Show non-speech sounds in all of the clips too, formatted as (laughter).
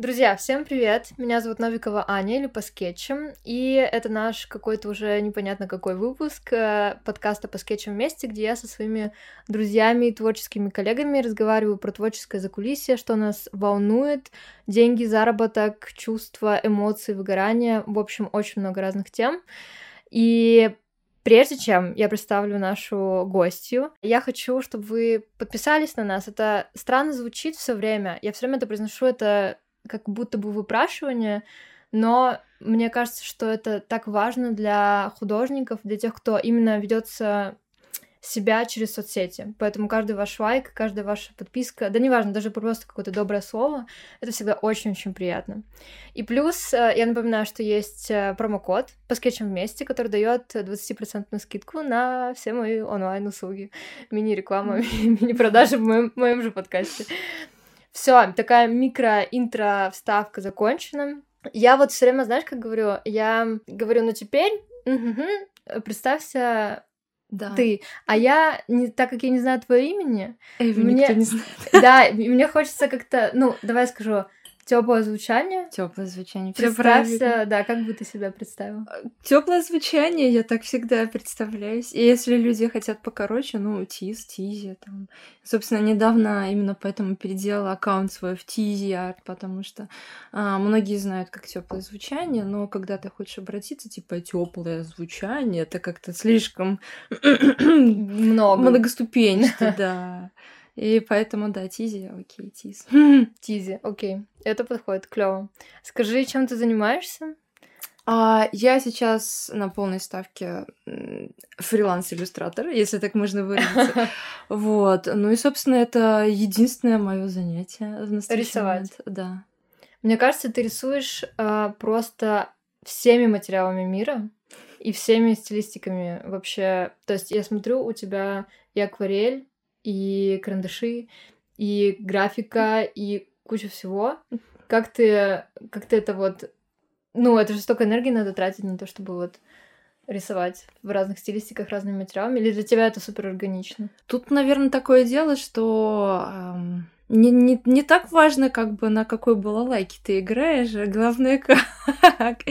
Друзья, всем привет! Меня зовут Новикова Аня, или по скетчам, и это наш какой-то уже непонятно какой выпуск э, подкаста по скетчам вместе, где я со своими друзьями и творческими коллегами разговариваю про творческое закулисье, что нас волнует, деньги, заработок, чувства, эмоции, выгорание, в общем, очень много разных тем. И Прежде чем я представлю нашу гостью, я хочу, чтобы вы подписались на нас. Это странно звучит все время. Я все время это произношу, это как будто бы выпрашивание, но мне кажется, что это так важно для художников, для тех, кто именно ведется себя через соцсети. Поэтому каждый ваш лайк, каждая ваша подписка, да неважно, даже просто какое-то доброе слово, это всегда очень-очень приятно. И плюс э, я напоминаю, что есть э, промокод по скетчам вместе, который дает 20% скидку на все мои онлайн-услуги. Мини-реклама, (laughs) мини-продажи в моем, моем же подкасте. Все, такая микро-интро-вставка закончена. Я вот все время, знаешь, как говорю, я говорю, ну теперь, угу, представься да. ты. А я, не, так как я не знаю твое имени, Эви мне, не знает. Да, мне хочется как-то, ну, давай скажу, Теплое звучание. Теплое звучание. Представься, да, как бы ты себя представил? А, Теплое звучание, я так всегда представляюсь. И если люди хотят покороче, ну, тиз, тизи, там. Собственно, недавно именно поэтому переделала аккаунт свой в тизи арт, потому что а, многие знают, как теплое звучание, но когда ты хочешь обратиться, типа, теплое звучание, это как-то слишком (clears throat) много многоступенчато, да. И поэтому, да, Тизи, окей, Тиз. (laughs) Тизи, окей. Это подходит, клево. Скажи, чем ты занимаешься? А, я сейчас на полной ставке фриланс-иллюстратор, если так можно выразиться. (laughs) Вот. Ну и, собственно, это единственное мое занятие в настоящий Рисовать. момент. Да. Мне кажется, ты рисуешь а, просто всеми материалами мира и всеми стилистиками вообще. То есть я смотрю, у тебя и акварель, и карандаши, и графика, и куча всего. Как ты, как ты это вот... Ну, это же столько энергии надо тратить на то, чтобы вот рисовать в разных стилистиках, разными материалами? Или для тебя это супер органично? Тут, наверное, такое дело, что эм, не, не, не так важно, как бы на какой балалайке ты играешь, а главное (laughs) как.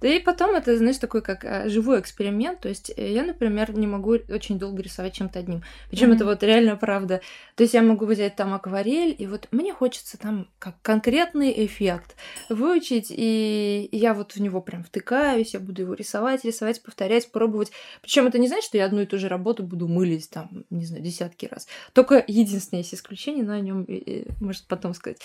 Да и потом это, знаешь, такой как а, живой эксперимент. То есть э, я, например, не могу очень долго рисовать чем-то одним. Причем mm-hmm. это вот реально правда. То есть я могу взять там акварель, и вот мне хочется там как конкретный эффект выучить, и я вот в него прям втыкаюсь, я буду его рисовать, рисовать, повторять, пробовать. Причем это не значит, что я одну и ту же работу буду мылить там, не знаю, десятки раз. Только единственное есть исключение, но о нем может, потом сказать.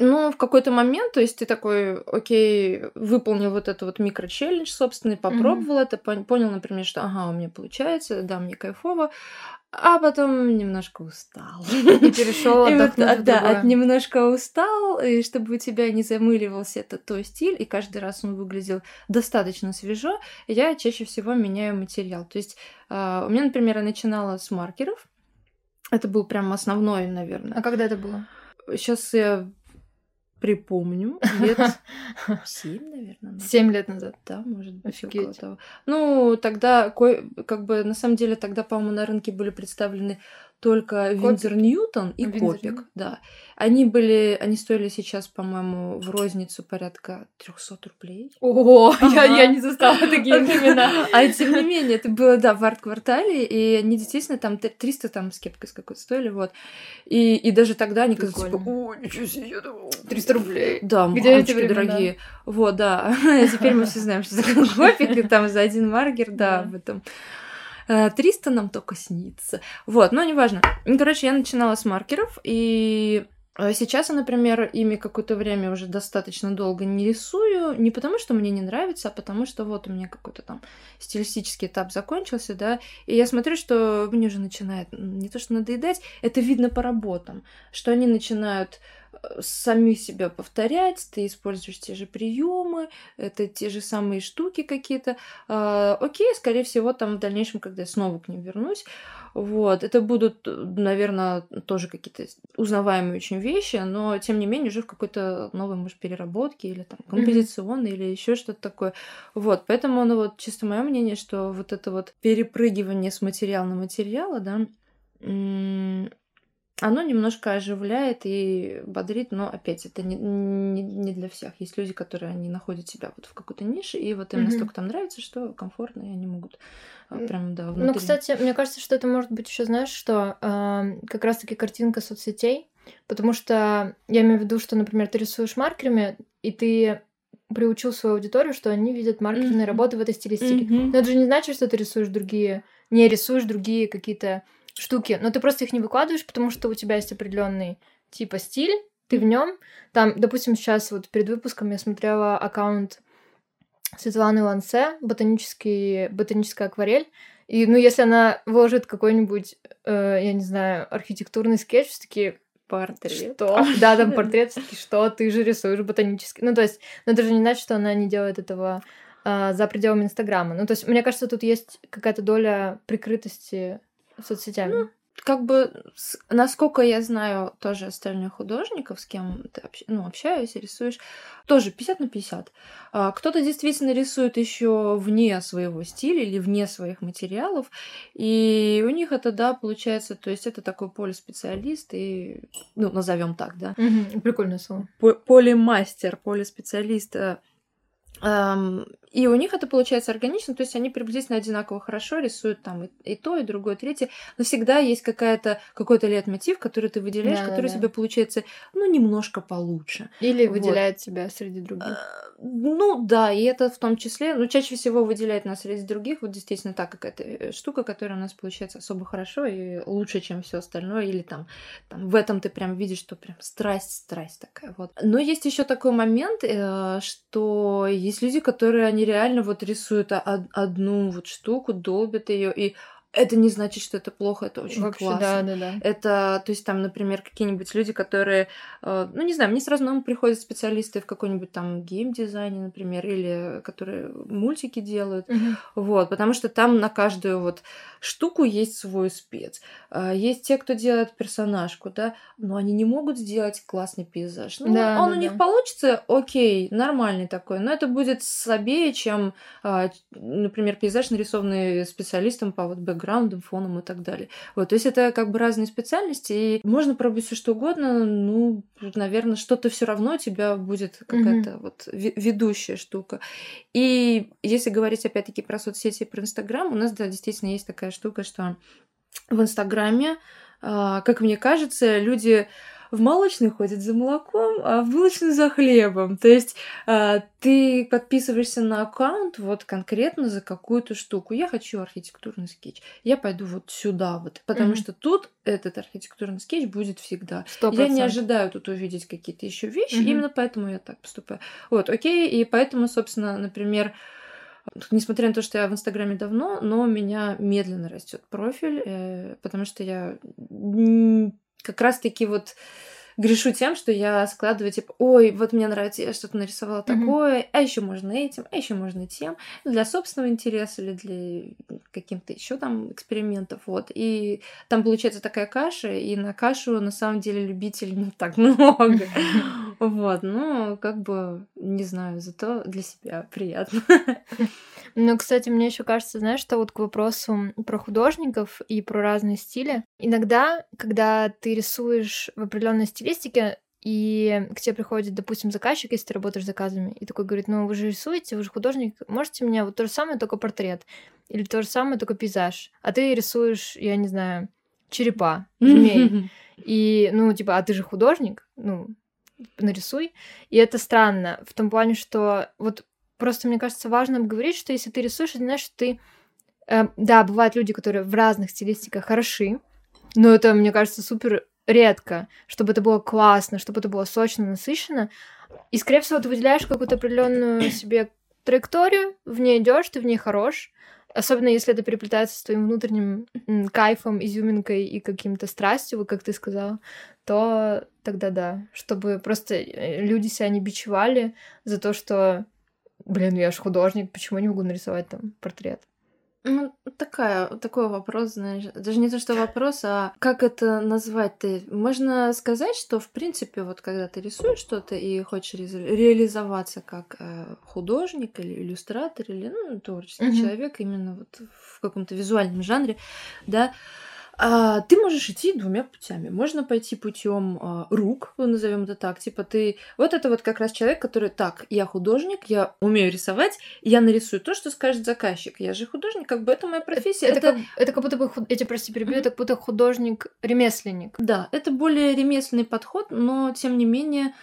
Ну, в какой-то момент, то есть ты такой, окей, выполнил вот это вот микро-челлендж, собственно, попробовал mm-hmm. это, понял, например, что ага, у меня получается, да, мне кайфово, а потом немножко устал. И перешел (laughs) отдохнуть Да, от немножко устал, и чтобы у тебя не замыливался этот твой стиль, и каждый раз он выглядел достаточно свежо, я чаще всего меняю материал. То есть uh, у меня, например, я начинала с маркеров, это был прям основной, наверное. А когда это было? Сейчас я припомню. Лет (laughs) семь, наверное. Семь лет назад. Да, может быть, около того. Ну, тогда, как бы, на самом деле, тогда, по-моему, на рынке были представлены только Виндзор Ньютон и. Копик, да. Они были, они стоили сейчас, по-моему, в розницу порядка 300 рублей. Ого, ага. (laughs) я, я не застала такие времена. (laughs) А тем не менее, это было, да, в арт-квартале, и они действительно там 300 там с кепкой с какой-то стоили, вот. И, и даже тогда они казались, типа, о, ничего себе, 300 рублей. Да, Где мамочки дорогие. Вот, да. (laughs) Теперь мы все знаем, что такое копик, и там за один маркер, да, в этом 300 э, нам только снится. Вот, но неважно. Короче, я начинала с маркеров, и э, Сейчас я, например, ими какое-то время уже достаточно долго не рисую, не потому что мне не нравится, а потому что вот у меня какой-то там стилистический этап закончился, да, и я смотрю, что мне уже начинает не то что надоедать, это видно по работам, что они начинают сами себя повторять, ты используешь те же приемы, это те же самые штуки какие-то. Э, окей, скорее всего, там в дальнейшем, когда я снова к ним вернусь, вот, это будут, наверное, тоже какие-то узнаваемые очень вещи, но тем не менее уже в какой-то новой, может, переработке или там композиционной mm-hmm. или еще что-то такое. Вот, поэтому, ну вот, чисто мое мнение, что вот это вот перепрыгивание с материала на материала, да, оно немножко оживляет и бодрит, но опять это не, не, не для всех. Есть люди, которые они находят себя вот в какой-то нише, и вот им mm-hmm. настолько там нравится, что комфортно, и они могут а, прям, да, ну, внутри. Ну, кстати, мне кажется, что это может быть еще, знаешь, что э, как раз-таки картинка соцсетей, потому что я имею в виду, что, например, ты рисуешь маркерами, и ты приучил свою аудиторию, что они видят маркерные mm-hmm. работы в этой стилистике. Mm-hmm. Но это же не значит, что ты рисуешь другие, не рисуешь другие какие-то штуки, но ты просто их не выкладываешь, потому что у тебя есть определенный типа стиль, ты в нем. Там, допустим, сейчас вот перед выпуском я смотрела аккаунт Светланы Лансе, ботанический, ботаническая акварель. И, ну, если она выложит какой-нибудь, э, я не знаю, архитектурный скетч, все таки портрет. Что? Да, там портрет, все (laughs) что? Ты же рисуешь ботанический. Ну, то есть, но это же не значит, что она не делает этого э, за пределами Инстаграма. Ну, то есть, мне кажется, тут есть какая-то доля прикрытости соцсетями. Ну, как бы, насколько я знаю тоже остальных художников, с кем ты общ... ну, общаюсь, рисуешь, тоже 50 на 50. А, кто-то действительно рисует еще вне своего стиля или вне своих материалов, и у них это, да, получается, то есть это такой полиспециалист, и, ну, назовем так, да. Угу, прикольное слово. Полимастер, полиспециалист э, и у них это получается органично, то есть они приблизительно одинаково хорошо рисуют там и, и то, и другое, и третье, но всегда есть какая-то, какой-то лейтмотив, который ты выделяешь, да, который да, тебе получается, ну, немножко получше. Или вот. выделяет себя среди других. А, ну, да, и это в том числе, ну, чаще всего выделяет нас среди других, вот действительно так какая-то э, штука, которая у нас получается особо хорошо и лучше, чем все остальное, или там, там в этом ты прям видишь, что прям страсть, страсть такая, вот. Но есть еще такой момент, э, что есть люди, которые, они реально вот рисуют одну вот штуку, долбят ее и это не значит, что это плохо, это очень Вообще, классно. Да, да, да. Это, то есть там, например, какие-нибудь люди, которые, э, ну не знаю, мне сразу на ум приходят специалисты в какой-нибудь там геймдизайне, например, или которые мультики делают, угу. вот, потому что там на каждую вот штуку есть свой спец. Э, есть те, кто делает персонажку, да, но они не могут сделать классный пейзаж. Ну, да, он да, у да. них получится, окей, нормальный такой, но это будет слабее, чем, э, например, пейзаж, нарисованный специалистом по вот бэкграундом, фоном и так далее. Вот, то есть это как бы разные специальности, и можно пробовать все что угодно, ну, наверное, что-то все равно у тебя будет какая-то mm-hmm. вот ведущая штука. И если говорить опять-таки про соцсети и про Инстаграм, у нас, да, действительно есть такая штука, что в Инстаграме, а, как мне кажется, люди в молочный ходят за молоком, а в булочную за хлебом. То есть э, ты подписываешься на аккаунт вот конкретно за какую-то штуку. Я хочу архитектурный скетч. Я пойду вот сюда вот, потому mm-hmm. что тут этот архитектурный скетч будет всегда. 100%. Я не ожидаю тут увидеть какие-то еще вещи, mm-hmm. именно поэтому я так поступаю. Вот, окей, и поэтому, собственно, например, Несмотря на то, что я в Инстаграме давно, но у меня медленно растет профиль, э, потому что я как раз-таки вот грешу тем, что я складываю, типа, ой, вот мне нравится, я что-то нарисовала mm-hmm. такое, а еще можно этим, а еще можно тем, для собственного интереса или для каких-то еще там экспериментов, вот. И там получается такая каша, и на кашу на самом деле любителей не так (laughs) много. (laughs) Вот, ну, как бы, не знаю, зато для себя приятно. (laughs) Ну, кстати, мне еще кажется, знаешь, что вот к вопросу про художников и про разные стили. Иногда, когда ты рисуешь в определенной стилистике, и к тебе приходит, допустим, заказчик, если ты работаешь с заказами, и такой говорит, ну вы же рисуете, вы же художник, можете мне вот то же самое, только портрет, или то же самое, только пейзаж, а ты рисуешь, я не знаю, черепа, (laughs) змей, и, ну, типа, а ты же художник, ну, нарисуй. И это странно в том плане, что вот просто мне кажется важно говорить, что если ты рисуешь, это значит, что ты... Э, да, бывают люди, которые в разных стилистиках хороши, но это, мне кажется, супер редко, чтобы это было классно, чтобы это было сочно, насыщенно. И, скорее всего, ты выделяешь какую-то определенную себе траекторию, в ней идешь, ты в ней хорош, особенно если это переплетается с твоим внутренним кайфом, изюминкой и каким-то страстью, как ты сказала, то тогда да, чтобы просто э, люди себя не бичевали за то, что блин, я же художник, почему не могу нарисовать там портрет? Ну, такая, такой вопрос, знаешь, даже не то, что вопрос, а как это назвать-то? Можно сказать, что, в принципе, вот когда ты рисуешь что-то и хочешь ре- реализоваться как э, художник или иллюстратор, или, ну, творческий mm-hmm. человек, именно вот в каком-то визуальном жанре, да, А, ты можешь идти двумя путями. Можно пойти путем а, рук, назовем это так. Типа ты. Вот это вот как раз человек, который так, я художник, я умею рисовать, я нарисую то, что скажет заказчик. Я же художник, как бы это моя профессия. Это, это... Как, это как будто бы, я тебя прости, перебью, mm-hmm. это как будто художник-ремесленник. Да, это более ремесленный подход, но тем не менее,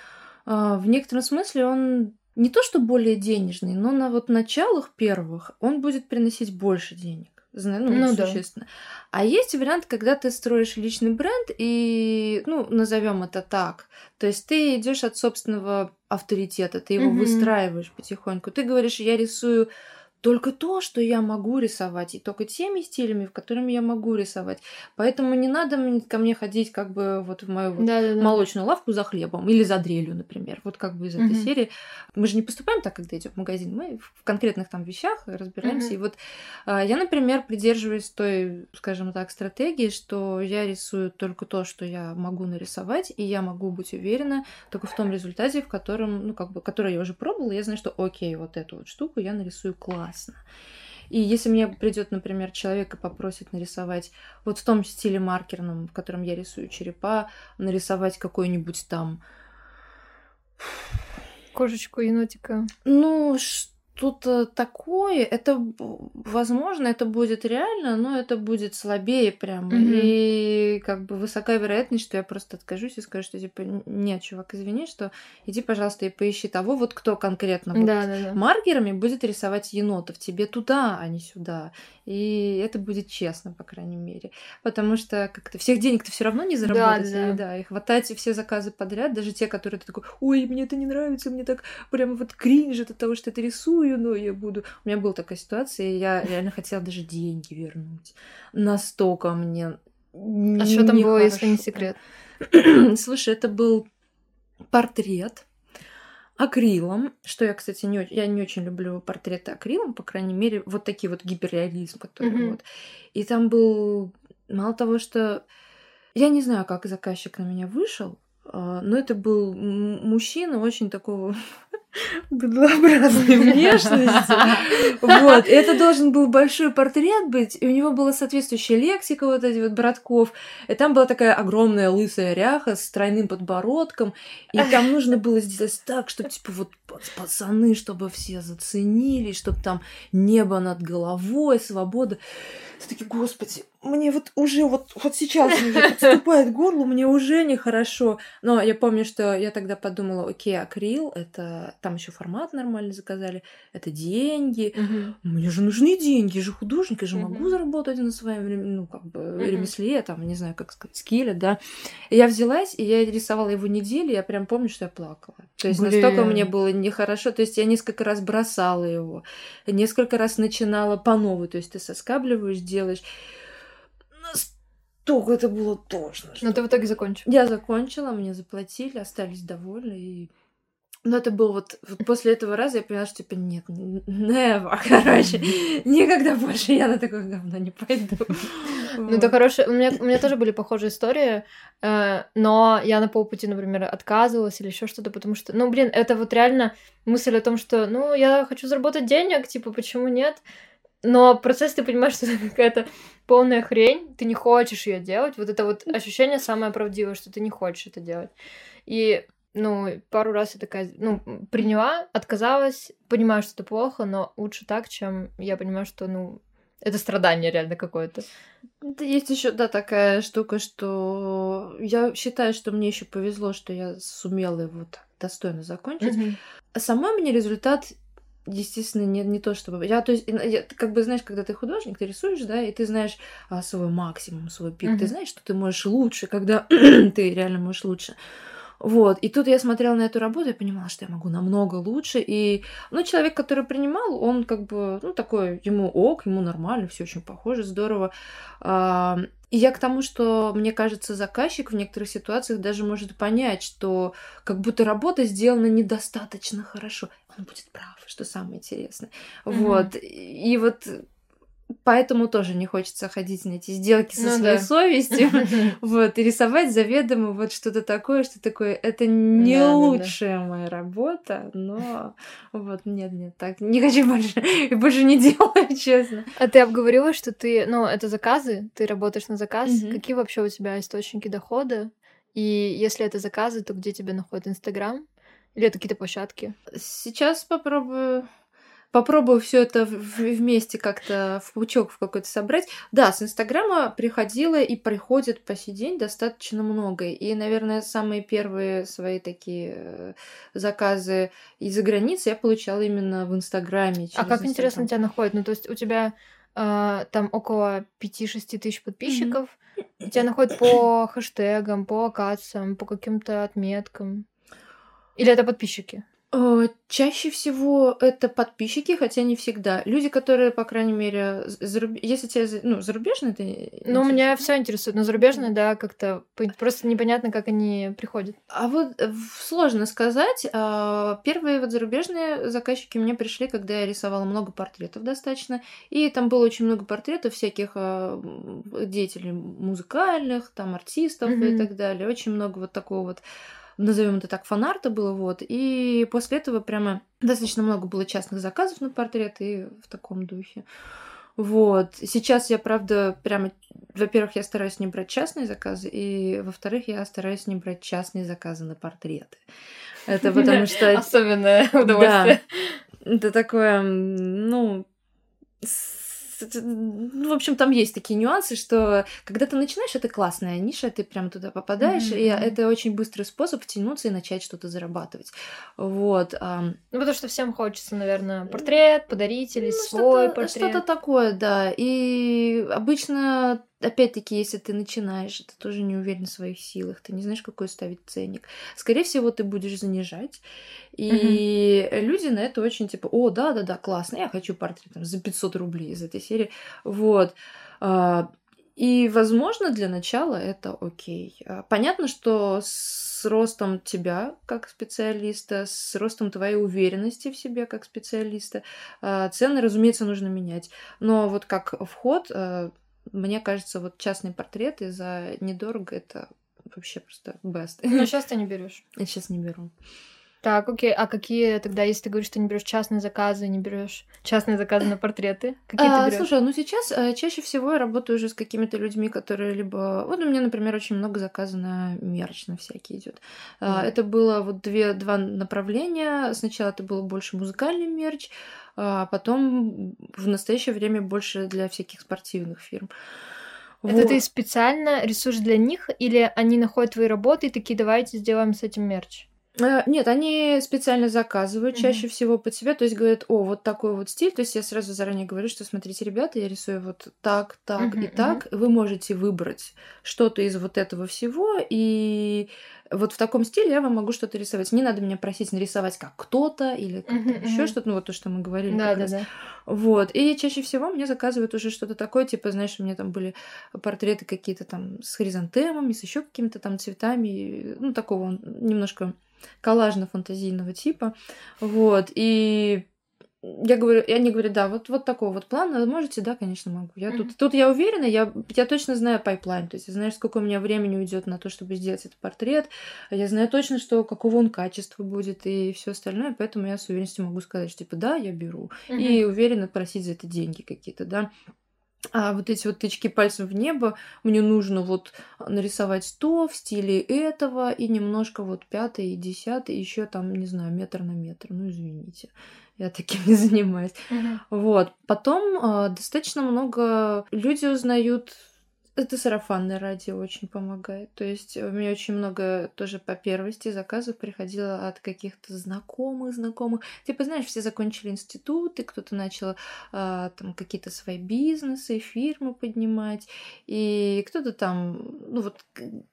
а, в некотором смысле он не то что более денежный, но на вот началах первых он будет приносить больше денег ну, ну существенно. Да. А есть вариант, когда ты строишь личный бренд и, ну, назовем это так. То есть ты идешь от собственного авторитета, ты его угу. выстраиваешь потихоньку. Ты говоришь, я рисую только то, что я могу рисовать, и только теми стилями, в которыми я могу рисовать. Поэтому не надо ко мне ходить как бы вот в мою вот молочную лавку за хлебом или за дрелью, например. Вот как бы из этой угу. серии. Мы же не поступаем так, когда идем в магазин. Мы в конкретных там вещах разбираемся. Угу. И вот а, я, например, придерживаюсь той, скажем так, стратегии, что я рисую только то, что я могу нарисовать, и я могу быть уверена только в том результате, в котором, ну, как бы, который я уже пробовала, я знаю, что окей, вот эту вот штуку я нарисую класс классно. И если мне придет, например, человек и попросит нарисовать вот в том стиле маркерном, в котором я рисую черепа, нарисовать какой-нибудь там... Кошечку, енотика. Ну, что что-то такое, это, возможно, это будет реально, но это будет слабее прямо. Mm-hmm. И как бы высока вероятность, что я просто откажусь и скажу, что типа, нет, чувак, извини, что иди, пожалуйста, и поищи того, вот кто конкретно вот да, да, да. маркерами будет рисовать енотов. Тебе туда, а не сюда. И это будет честно, по крайней мере. Потому что как-то всех денег ты все равно не заработать. Да, да. И, да, и хватать все заказы подряд, даже те, которые ты такой, ой, мне это не нравится, мне так прям вот кринж от того, что это рисую, но я буду... У меня была такая ситуация, и я реально хотела даже деньги вернуть. Настолько мне А что там было, если не секрет? (clears throat) Слушай, это был портрет акрилом, что я, кстати, не, я не очень люблю портреты акрилом, по крайней мере, вот такие вот гиперреализм, который mm-hmm. вот. И там был мало того, что я не знаю, как заказчик на меня вышел, а, но это был мужчина очень такого (laughs) быдлообразной внешности. Вот. Это должен был большой портрет быть, и у него была соответствующая лексика вот эти вот братков. И там была такая огромная лысая ряха с тройным подбородком. И там нужно было сделать так, чтобы, типа, вот пацаны, чтобы все заценили, чтобы там небо над головой, свобода. Ты такие, господи, мне вот уже вот, вот сейчас мне подступает горло, мне уже нехорошо. Но я помню, что я тогда подумала, окей, акрил, это там еще формат нормально заказали, это деньги. Угу. Мне же нужны деньги, я же художник, я же угу. могу заработать на своем, ну, как бы, угу. ремесле, там, не знаю, как сказать, скилле, да. И я взялась, и я рисовала его неделю, я прям помню, что я плакала. То есть Блин. настолько мне было нехорошо, то есть я несколько раз бросала его, несколько раз начинала по новой, то есть ты соскабливаешь, делаешь настолько это было тошно. Но ты в итоге закончила? Я закончила, мне заплатили, остались довольны. И... Но это был вот, после этого раза я поняла, что типа нет, never, короче, никогда больше я на такое говно не пойду. (laughs) Ну, это хорошее. У меня, у меня тоже были похожие истории, э, но я на полпути, например, отказывалась или еще что-то, потому что, ну, блин, это вот реально мысль о том, что, ну, я хочу заработать денег, типа, почему нет? Но процесс, ты понимаешь, (laughs) что это какая-то полная хрень, ты не хочешь ее делать. Вот это вот ощущение самое правдивое, что ты не хочешь это делать. И, ну, пару раз я такая, ну, приняла, отказалась, понимаю, что это плохо, но лучше так, чем я понимаю, что, ну, это страдание реально какое-то. Есть еще, да, такая штука, что я считаю, что мне еще повезло, что я сумела его достойно закончить. Mm-hmm. А самой мне результат естественно, не, не то, чтобы... Я, то есть, я, как бы, знаешь, когда ты художник, ты рисуешь, да, и ты знаешь а, свой максимум, свой пик, mm-hmm. ты знаешь, что ты можешь лучше, когда (clears throat) ты реально можешь лучше. Вот, и тут я смотрела на эту работу и понимала, что я могу намного лучше. И, ну, человек, который принимал, он как бы, ну, такой, ему ок, ему нормально, все очень похоже, здорово. А, и я к тому, что, мне кажется, заказчик в некоторых ситуациях даже может понять, что как будто работа сделана недостаточно хорошо. Он будет прав, что самое интересное. Mm-hmm. Вот. И вот Поэтому тоже не хочется ходить на эти сделки со Ну своей да. совестью, (laughs) вот, и рисовать заведомо вот что-то такое, что такое, это не Да-да-да. лучшая моя работа, но вот, нет-нет, так, не хочу больше, (laughs) и больше не делаю, (laughs) честно. А ты обговорила, что ты, ну, это заказы, ты работаешь на заказ. Мгм. Какие вообще у тебя источники дохода? И если это заказы, то где тебя находит Инстаграм? Или это какие-то площадки? Сейчас попробую попробую все это вместе как-то в пучок в какой-то собрать. Да, с Инстаграма приходило и приходит по сей день достаточно много. И, наверное, самые первые свои такие э, заказы из-за границы я получала именно в Инстаграме. А как интересно Инстаграм. тебя находят? Ну, то есть у тебя а, там около 5-6 тысяч подписчиков. Тебя находят по хэштегам, по локациям, по каким-то отметкам. Или это подписчики? Э, Чаще всего это подписчики, хотя не всегда. Люди, которые, по крайней мере, заруб- если тебе ну, зарубежные, ты Ну, меня все интересует. Но зарубежные, да, как-то просто непонятно, как они приходят. А вот э, сложно сказать. А, Первые вот зарубежные заказчики мне пришли, когда я рисовала много портретов достаточно. И там было очень много портретов всяких а, деятелей музыкальных, там артистов и Мгм. так далее. Очень много вот такого вот назовем это так, фанарта было, вот. И после этого прямо достаточно много было частных заказов на портреты и в таком духе. Вот. Сейчас я, правда, прямо, во-первых, я стараюсь не брать частные заказы, и, во-вторых, я стараюсь не брать частные заказы на портреты. Это потому (laughs) что... Особенное Да. Это такое, ну, ну, в общем, там есть такие нюансы, что когда ты начинаешь, это классная ниша, ты прям туда попадаешь, и Мгм. это очень быстрый способ втянуться и начать что-то зарабатывать. Вот. Ну, потому что всем хочется, наверное, портрет подарить или Ну, свой что-то, портрет. что-то такое, да. И обычно, опять-таки, если ты начинаешь, ты тоже не уверен в своих силах, ты не знаешь, какой ставить ценник. Скорее всего, ты будешь занижать. И люди на это очень типа, о, да-да-да, классно, я хочу портрет там, за 500 рублей из этой серии. Вот. А, И, возможно, для начала это окей. А, Понятно, что с ростом тебя как специалиста, с ростом твоей уверенности в себе как специалиста, а, цены, разумеется, нужно менять. Но вот как вход, мне кажется, вот частные портреты за недорого это вообще просто best. (laughs) Но сейчас ты не берешь. Я сейчас не беру. Так, окей. А какие тогда, если ты говоришь, что не берешь частные заказы, не берешь частные заказы на портреты? Какие А, ты берешь? слушай, ну сейчас а, чаще всего я работаю уже с какими-то людьми, которые либо... Вот у меня, например, очень много заказа на мерч, на всякие идет. Мгм. Это было вот две, два направления. Сначала это было больше музыкальный мерч, а потом в настоящее время больше для всяких спортивных фирм. Это Вот. ты специально рисуешь для них, или они находят твои работы и такие, давайте сделаем с этим мерч? Э, Нет, они специально заказывают Мгм. чаще всего под себя, то есть говорят, о, вот такой вот стиль, то есть я сразу заранее говорю, что смотрите, ребята, я рисую вот так, так Мгм, и так, вы можете выбрать что-то из вот этого всего, и вот в таком стиле я вам могу что-то рисовать. Не надо меня просить нарисовать как кто-то или как Мгм, еще мгм. что-то, ну вот то, что мы говорили. Да, да, раз. да. Вот. И чаще всего мне заказывают уже что-то такое, типа, знаешь, у меня там были портреты какие-то там с хризантемами, с еще какими-то там цветами, ну, такого немножко коллажно-фантазийного типа. Вот. И я говорю, и они говорят, да, вот, вот такого вот плана, можете, да, конечно, могу. Я Мгм. тут, тут я уверена, я, я точно знаю пайплайн, то есть я знаю, сколько у меня времени уйдет на то, чтобы сделать этот портрет, я знаю точно, что какого он качества будет и все остальное, поэтому я с уверенностью могу сказать, что типа, да, я беру Мгм. и уверенно просить за это деньги какие-то, да. А вот эти вот тычки пальцем в небо, мне нужно вот нарисовать то в стиле этого и немножко вот пятый и десятый, еще там, не знаю, метр на метр. Ну, извините, я таким не занимаюсь. Мгм. Вот. Потом а, достаточно много люди узнают. Это сарафанное радио очень помогает. То есть у меня очень много тоже по первости заказов приходило от каких-то знакомых, знакомых. Типа, знаешь, все закончили институты, кто-то начал а, там какие-то свои бизнесы, фирмы поднимать, и кто-то там, ну вот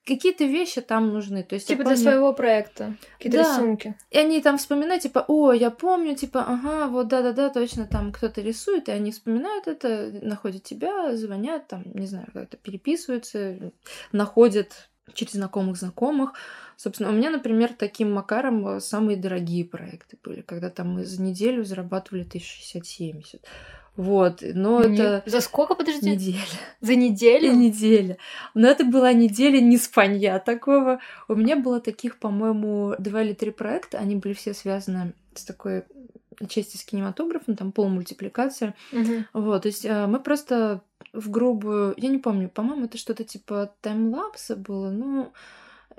какие-то вещи там нужны. То есть Типа для помню- своего проекта. Какие-то Да. рисунки. и они там вспоминают, типа, о, я помню, типа, ага, вот да-да-да, точно там кто-то рисует, и они вспоминают это, находят тебя, звонят, там, не знаю, как-то переписываются, находят через знакомых знакомых. Собственно, у меня, например, таким макаром э, самые дорогие проекты были, когда там мы за неделю зарабатывали 1060-70. Вот, но Не- это За сколько, подожди? неделя. За неделю? (laughs) Неделя. Но это была неделя не спанья такого. У меня было таких, по-моему, два или три проекта. Они были все связаны с такой части с кинематографом, там полмультипликация. Мгм. Вот, то есть э, мы просто в грубую... Я не помню, по-моему, это что-то типа таймлапса было. Ну,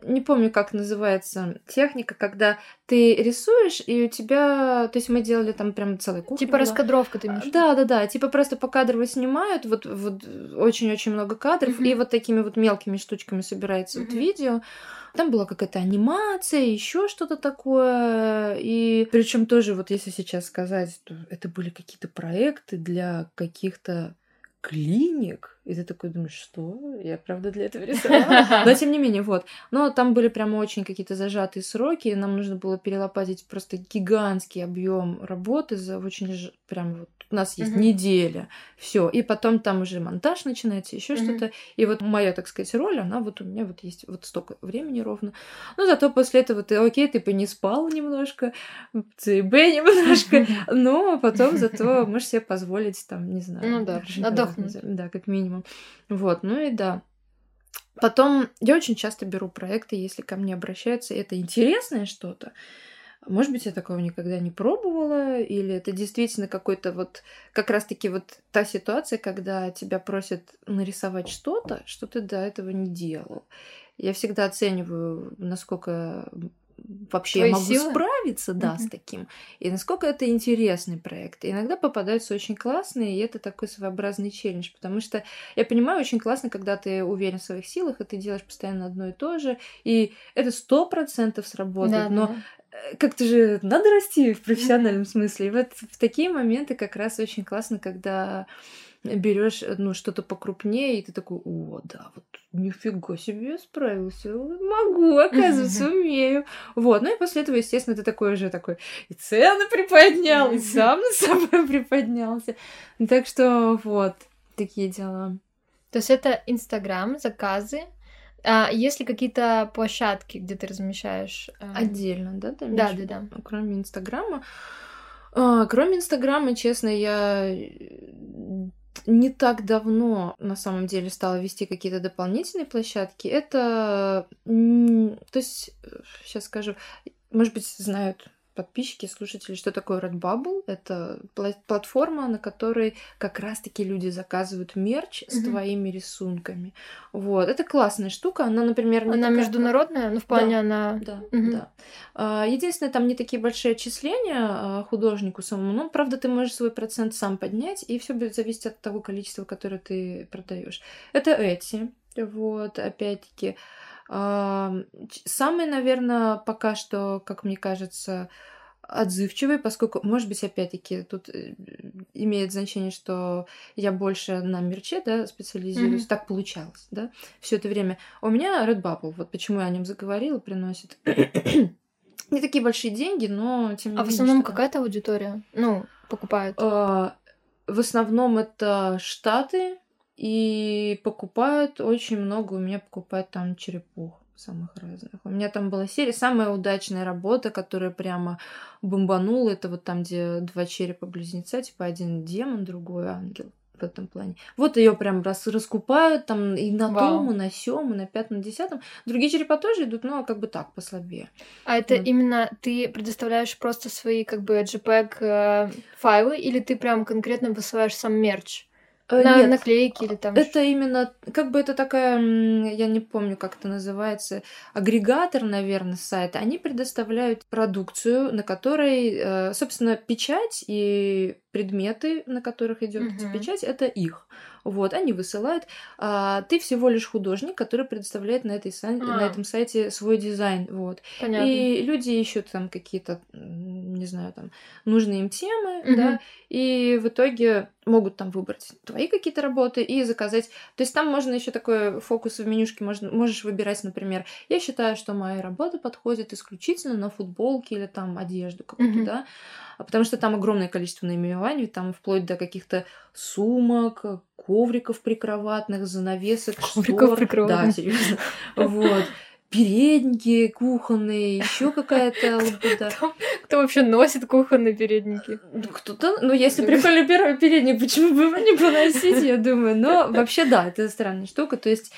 не помню, как называется техника, когда ты рисуешь, и у тебя... То есть мы делали там прям целый кухню. Типа была. раскадровка ты имеешь? в виду? Да, да, да. Типа просто покадрово снимают, вот, вот очень-очень много кадров, Мгм. и вот такими вот мелкими штучками собирается вот Мгм. видео. Там была какая-то анимация, еще что-то такое. И причем тоже, вот если сейчас сказать, то это были какие-то проекты для каких-то клиник, и ты такой думаешь, что? Я правда для этого (laughs) рисовала? (laughs) Но тем не менее, вот. Но там были прямо очень какие-то зажатые сроки, и нам нужно было перелопатить просто гигантский объем работы за очень ж- прям вот у нас есть Мгм. неделя, все, и потом там уже монтаж начинается, еще Мгм. что-то, и вот моя, так сказать, роль, она вот у меня вот есть вот столько времени ровно. Но зато после этого ты, окей, ты не спал немножко, ЦБ немножко, (laughs) но потом зато можешь себе позволить там, не знаю, Ну да, отдохнуть. Да, как минимум. Вот, ну и да. Потом я очень часто беру проекты, если ко мне обращаются, это интересное что-то. Может быть, я такого никогда не пробовала, или это действительно какой-то вот как раз-таки вот та ситуация, когда тебя просят нарисовать что-то, что ты до этого не делал. Я всегда оцениваю, насколько вообще Твои я могу силы? справиться, да, с Мгм. таким. И насколько это интересный проект. И иногда попадаются очень классные, и это такой своеобразный челлендж, потому что я понимаю, очень классно, когда ты уверен в своих силах, и ты делаешь постоянно одно и то же, и это сто процентов сработает, Да, но да, э, как-то же надо расти в профессиональном смысле. И вот в такие моменты как раз очень классно, когда берешь ну, что-то покрупнее, и ты такой, о, да, вот нифига себе я справился, могу, оказывается, (laughs) умею. Вот, ну и после этого, естественно, ты такой уже такой и цены приподнял, и (laughs) сам на собой приподнялся. Так что вот, такие дела. То есть это Инстаграм, заказы. А есть ли какие-то площадки, где ты размещаешь? а, Отдельно, да? имеешь Да, да, да. Кроме Инстаграма. А, Кроме Инстаграма, честно, я э, не так давно на самом деле стала вести какие-то дополнительные площадки. Это, то есть, сейчас скажу, может быть, знают подписчики, слушатели, что такое Redbubble. Это пла- платформа, на которой как раз-таки люди заказывают мерч с Мгм. твоими рисунками. Вот. Это классная штука. Она, например, Она такая- международная, ну в плане она. да, Мгм. да. А, Единственное, там не такие большие отчисления а, художнику самому, но, правда, ты можешь свой процент сам поднять, и все будет зависеть от того количества, которое ты продаешь. Это эти, вот, опять-таки. Самый, наверное, пока что, как мне кажется, отзывчивый, поскольку, может быть, опять-таки, тут э, имеет значение, что я больше на мерче, да, специализируюсь. Мгм. Так получалось, да, все это время. У меня Redbubble, вот почему я о нем заговорила, приносит (coughs) не такие большие деньги, но тем не А в менее. основном что-то. какая-то аудитория? Ну, покупают. А, В основном это Штаты, и покупают очень много. У меня покупают там черепух самых разных. У меня там была серия. Самая удачная работа, которая прямо бомбанула, это вот там, где два черепа-близнеца, типа один демон, другой ангел в этом плане. Вот ее прям раз, раскупают там и на Вау. том, и на сём, и на пятом, на десятом. Другие черепа тоже идут, но как бы так, послабее. А это вот. именно ты предоставляешь просто свои как бы JPEG э, файлы, или ты прям конкретно высылаешь сам мерч? Э, На нет, наклейки или там. Это именно, как бы это такая, я не помню, как это называется, агрегатор, наверное, сайта. Они предоставляют продукцию, на которой, э, собственно, печать и предметы, на которых идет Мгм. печать, это их. Вот, они высылают. А ты всего лишь художник, который предоставляет на, этой на А. этом сайте свой дизайн. Вот. Понятно. И люди ищут там какие-то, не знаю, там, нужные им темы, Мгм. да, и в итоге могут там выбрать твои какие-то работы и заказать. То есть там можно еще такой фокус в менюшке, можно, можешь выбирать, например, я считаю, что мои работы подходят исключительно на футболки или там одежду какую-то, Мгм. да, потому что там огромное количество наименований, там вплоть до каких-то сумок, ковриков прикроватных, занавесок, Ковриков штор. прикроватных. Да, серьезно. Вот передники кухонные, еще какая-то лабуда. Кто, кто вообще носит кухонные передники? Ну, кто-то, ну, если прикольный первый передник, почему бы его не поносить, я думаю. Но вообще, да, это странная штука. То есть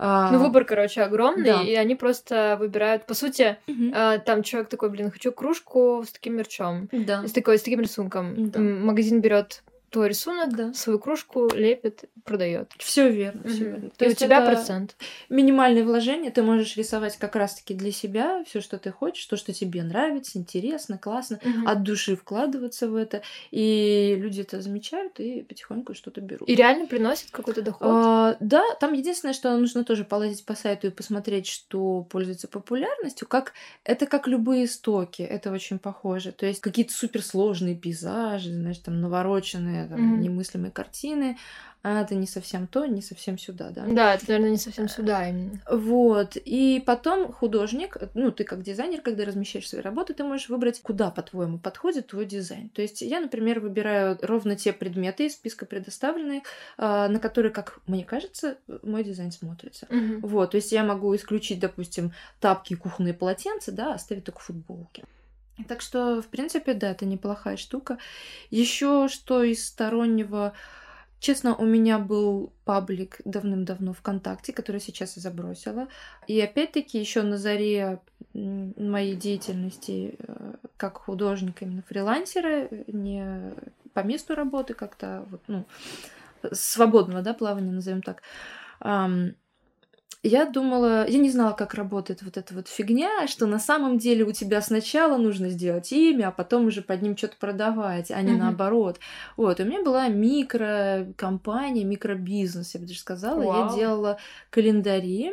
ну, выбор, короче, огромный, да. и они просто выбирают, по сути, угу. там человек такой, блин, хочу кружку с таким мерчом, да. с, такой, с таким рисунком. Да. Магазин берет твой рисунок, да. свою кружку лепит, продает. Все верно, все верно. То и есть у тебя процент. Минимальное вложение, ты можешь рисовать как раз-таки для себя все, что ты хочешь, то, что тебе нравится, интересно, классно, угу. от души вкладываться в это, и люди это замечают и потихоньку что-то берут. И реально приносит какой-то доход? А, да, там единственное, что нужно тоже полазить по сайту и посмотреть, что пользуется популярностью, как это как любые стоки, это очень похоже. То есть какие-то суперсложные пейзажи, знаешь, там навороченные там, mm-hmm. немыслимые картины, а это не совсем то, не совсем сюда, да. Да, это, наверное, не совсем сюда именно. Вот. И потом художник, ну, ты как дизайнер, когда размещаешь свои работы, ты можешь выбрать, куда, по-твоему, подходит твой дизайн. То есть я, например, выбираю ровно те предметы из списка предоставленных, а, на которые, как мне кажется, мой дизайн смотрится. Угу. Вот. То есть я могу исключить, допустим, тапки и кухонные полотенца, да, оставить только футболки. Так что, в принципе, да, это неплохая штука. Еще что из стороннего... Честно, у меня был паблик давным-давно ВКонтакте, который сейчас я забросила. И опять-таки еще на заре моей деятельности э, как художника, именно фрилансера, не по месту работы как-то, вот, ну, свободного, да, плавания, назовем так, я думала, я не знала, как работает вот эта вот фигня, что на самом деле у тебя сначала нужно сделать имя, а потом уже под ним что-то продавать, а не mm-hmm. наоборот. Вот, у меня была микрокомпания, микробизнес, я бы даже сказала. Wow. Я делала календари.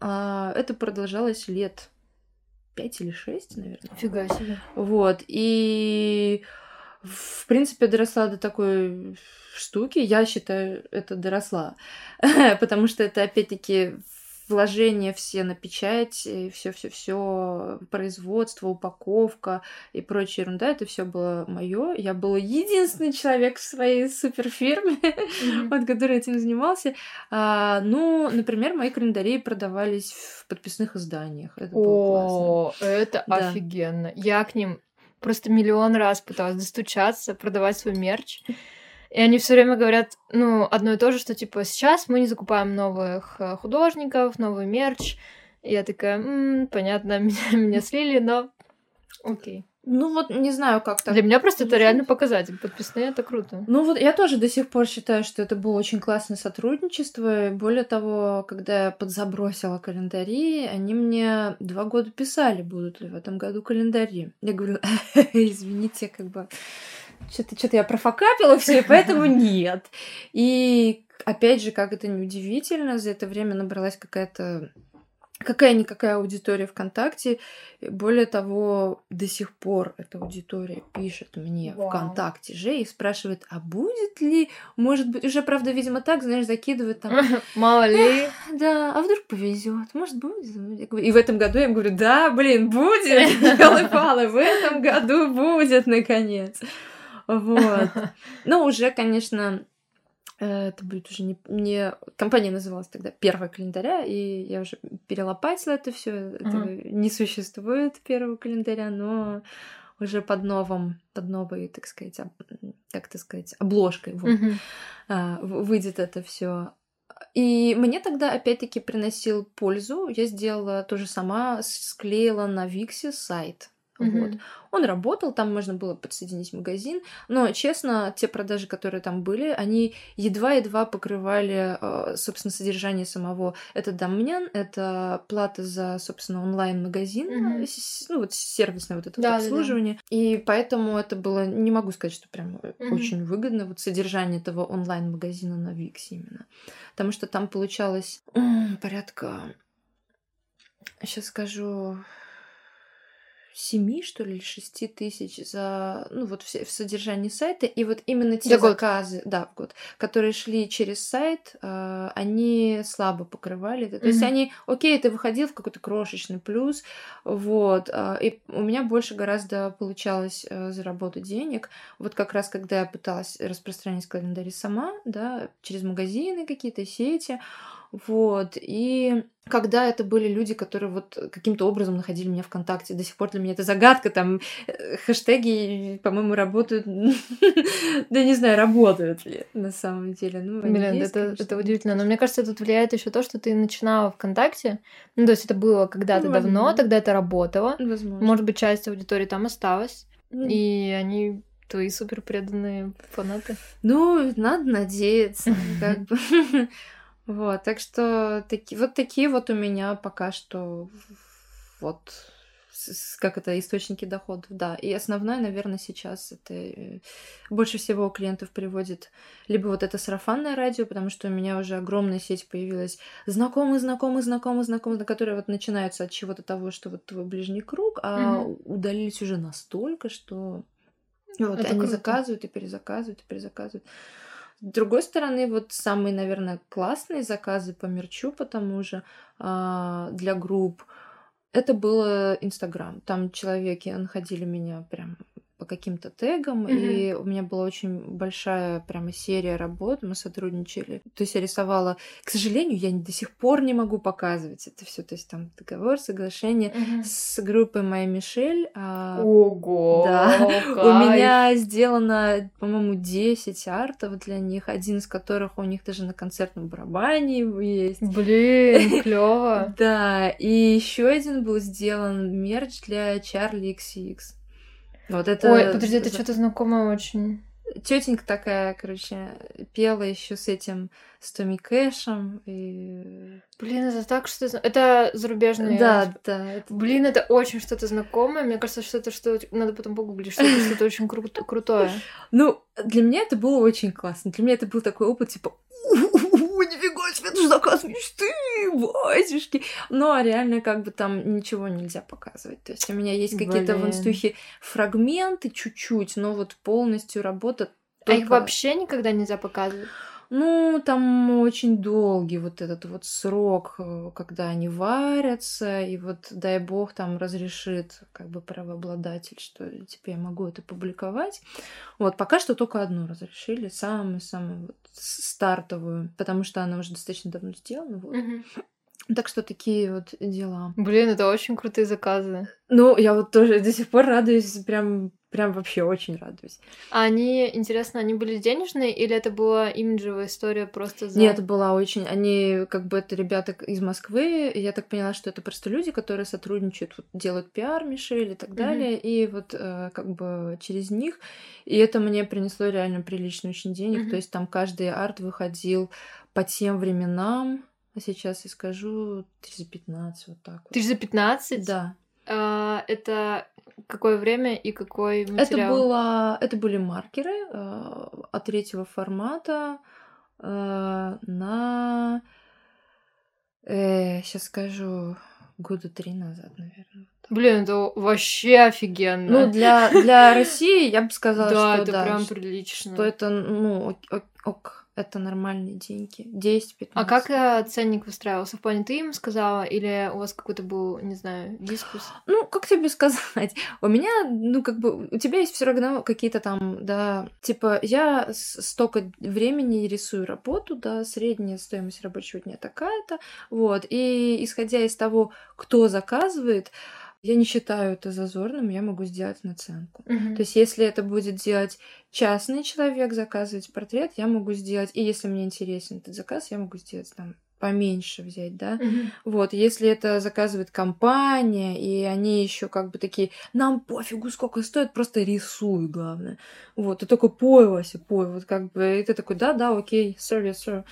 А, это продолжалось лет пять или шесть, наверное. Фига себе. Вот, и в принципе доросла до такой штуки, я считаю, это доросла, (laughs) потому что это опять-таки вложения все на печать, все-все-все, производство, упаковка и прочая ерунда, это все было мое. Я был единственный человек в своей суперфирме, mm-hmm. вот, который этим занимался. А, ну, например, мои календари продавались в подписных изданиях. Это было О, классно. это да. офигенно. Я к ним просто миллион раз пыталась достучаться, продавать свой мерч. И они все время говорят, ну, одно и то же, что типа сейчас мы не закупаем новых э, художников, новый мерч. И я такая, м-м, понятно, (laughs) меня, меня слили, но окей. Ну вот не знаю, как так. Для меня просто это реально показатель. Подписные это круто. Ну вот я тоже до сих пор считаю, что это было очень классное сотрудничество. более того, когда я подзабросила календари, они мне два года писали, будут ли в этом году календари. Я говорю, (laughs) извините, как бы что-то что я профокапила все, и поэтому (laughs) нет. И опять же, как это неудивительно, за это время набралась какая-то какая-никакая аудитория ВКонтакте. Более того, до сих пор эта аудитория пишет мне Вау. ВКонтакте же и спрашивает, а будет ли, может быть, уже, правда, видимо, так, знаешь, закидывает там. (laughs) Мало ли. Да, а вдруг повезет, может, будет. И в этом году я им говорю, да, блин, будет, (laughs) елы в этом году будет, наконец. Вот. (laughs) Но уже, конечно, э, это будет уже не, не... Компания называлась тогда «Первая календаря», и я уже перелопатила это все. Это uh-huh. не существует первого календаря, но уже под новым, под новой, так сказать, как это сказать, обложкой вот, а, выйдет это все. И мне тогда опять-таки приносил пользу. Я сделала то же сама, склеила на Виксе сайт Mm-hmm. Вот. Он работал, там можно было подсоединить магазин, но, честно, те продажи, которые там были, они едва-едва покрывали, э, собственно, содержание самого. Это домен, это плата за, собственно, онлайн-магазин, mm-hmm. ну, вот сервисное вот это да, обслуживание. Да, да. И поэтому это было, не могу сказать, что прям mm-hmm. очень выгодно, вот содержание этого онлайн-магазина на Виксе именно. Потому что там получалось порядка, сейчас скажу, 7, что ли, или 6 тысяч за, ну, вот все, в содержании сайта. И вот именно те за заказы, год. да, в год, которые шли через сайт, э, они слабо покрывали это. То mm-hmm. есть они, окей, это выходил в какой-то крошечный плюс, вот. Э, и у меня больше гораздо получалось э, заработать денег. Вот как раз, когда я пыталась распространять календари сама, да, через магазины какие-то, сети, Вот, и когда это были люди, которые вот каким-то образом находили меня ВКонтакте. До сих пор для меня это загадка. Там э, хэштеги, по-моему, работают. (laughs) Да не знаю, работают ли на самом деле. Ну, Блин, это, это удивительно. Но мне кажется, тут влияет еще то, что ты начинала ВКонтакте. Ну, то есть это было когда-то ну, давно, тогда это работало. Возможно. Может быть, часть аудитории там осталась. И они твои супер преданные фанаты. Ну, надо надеяться. Как (laughs) бы. Вот, так что таки, вот такие вот у меня пока что вот как это, источники доходов, да. И основное, наверное, сейчас это э, больше всего у клиентов приводит либо вот это сарафанное радио, потому что у меня уже огромная сеть появилась знакомые, знакомые, знакомые, знакомые, которые вот начинаются от чего-то того, что вот твой ближний круг, а угу. удалились уже настолько, что вот это они круто. заказывают и перезаказывают и перезаказывают. С другой стороны, вот самые, наверное, классные заказы по мерчу, потому же а, для групп, это было Инстаграм. Там человеки находили меня прям по каким-то тегам, mm-hmm. и у меня была очень большая прямо серия работ, мы сотрудничали. То есть я рисовала, к сожалению, я до сих пор не могу показывать это все, то есть там договор, соглашение mm-hmm. с группой моя Мишель. А... Ого! Да, (laughs) у меня сделано, по-моему, 10 артов для них, один из которых у них даже на концертном барабане есть. Блин, клево. (laughs) Да, и еще один был сделан мерч для Charlie XX. Вот это... Ой, подожди, это что-то знакомое очень. Тетенька такая, короче, пела еще с этим с Томми Кэшем и... Блин, это так что это зарубежное. Да, да. Это... Блин, это очень что-то знакомое. Мне кажется, что это что надо потом погуглить, что это что-то очень круто, крутое. Ну, для меня это было очень классно. Для меня это был такой опыт, типа, заказ мечты, батюшки. Но ну, а реально как бы там ничего нельзя показывать. То есть у меня есть какие-то в инстухе фрагменты чуть-чуть, но вот полностью работа только... А их вообще никогда нельзя показывать? Ну, там очень долгий вот этот вот срок, э, когда они варятся, и вот дай бог там разрешит как бы правообладатель, что типа я могу это публиковать. Вот, пока что только одну разрешили, самую-самую вот стартовую, потому что она уже достаточно давно сделана. Вот. Угу. Так что такие вот дела. Блин, это очень крутые заказы. Ну, я вот тоже до сих пор радуюсь, прям, прям вообще очень радуюсь. А они, интересно, они были денежные или это была имиджевая история просто за... Нет, была очень... Они, как бы, это ребята из Москвы, я так поняла, что это просто люди, которые сотрудничают, вот, делают пиар Мишель и так далее, mm-hmm. и вот, э, как бы, через них. И это мне принесло реально прилично очень денег, mm-hmm. то есть там каждый арт выходил по тем временам, а сейчас я скажу тысяч за 15, вот так вот. Тысяч за 15? Да. А, это какое время и какой материал? Это, было, это были маркеры э, от третьего формата э, на... Э, сейчас скажу, года три назад, наверное. Блин, это вообще офигенно. Ну, для, для (laughs) России я бы сказала, да, что это да, прям прилично. Что это, ну, ок, ок это нормальные деньги. 10-15. А как э, ценник выстраивался? В плане ты им сказала, или у вас какой-то был, не знаю, дискус? Ну, как тебе сказать? (laughs) У меня, ну, как бы, у тебя есть все равно какие-то там, да, типа, я столько времени рисую работу, да, средняя стоимость рабочего дня такая-то, вот, и исходя из того, кто заказывает, я не считаю это зазорным, я могу сделать наценку. Uh-huh. То есть, если это будет делать частный человек, заказывать портрет, я могу сделать, и если мне интересен этот заказ, я могу сделать там поменьше взять, да. Uh-huh. Вот, если это заказывает компания, и они еще как бы такие, нам пофигу, сколько стоит, просто рисуй, главное. Вот, ты такой, пой, Вася, пой, вот как бы, и ты такой, да, да, окей, sorry, (laughs) sorry.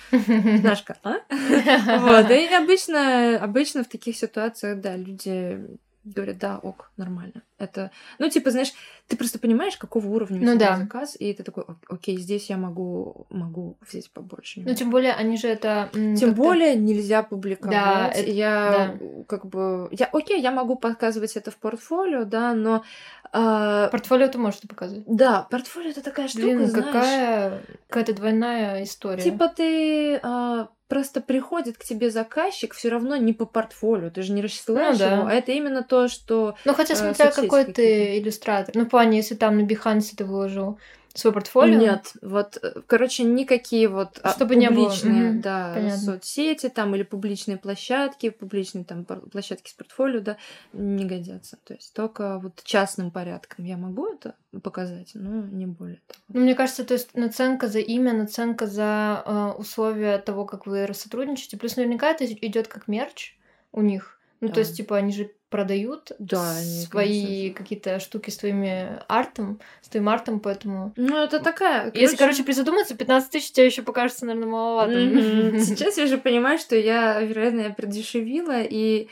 Знаешь, как, а? (laughs) Вот, и обычно, обычно в таких ситуациях, да, люди говорят, да, ок, нормально. Это, ну, типа, знаешь, ты просто понимаешь, какого уровня ну, да. заказ, и ты такой, окей, здесь я могу, могу взять побольше. Ну, тем более, они же это... Тем более нельзя публиковать. Да, это... Я да. как бы... Я, окей, я могу показывать это в портфолио, да, но... А... Портфолио ты можешь показывать. Да, портфолио это такая штука, Блин, знаешь... какая какая-то двойная история. Типа ты а, просто приходит к тебе заказчик все равно не по портфолио, ты же не рассылаешь ну, да. его, а это именно то, что... Ну, хотя э, смотря какой ты иллюстратор. Ну, в плане, если там на Behance ты выложил Свое портфолио? Нет, вот, э, короче, никакие вот а, Чтобы не было. публичные, да, понятно. соцсети там или публичные площадки, публичные там площадки с портфолио, да, не годятся. То есть только вот частным порядком я могу это показать, но не более того. Ну, мне кажется, то есть наценка за имя, наценка за э, условия того, как вы сотрудничаете. Плюс наверняка это идет как мерч у них. Ну, то Да. есть, типа, они же продают Да, свои же. какие-то штуки с твоими артом, с твоим артом, поэтому... Ну, это такая... Если, короче, призадуматься, 15 тысяч тебе еще покажется, наверное, маловато. Мгм. (laughs) Сейчас я уже понимаю, что я, вероятно, я продешевила, и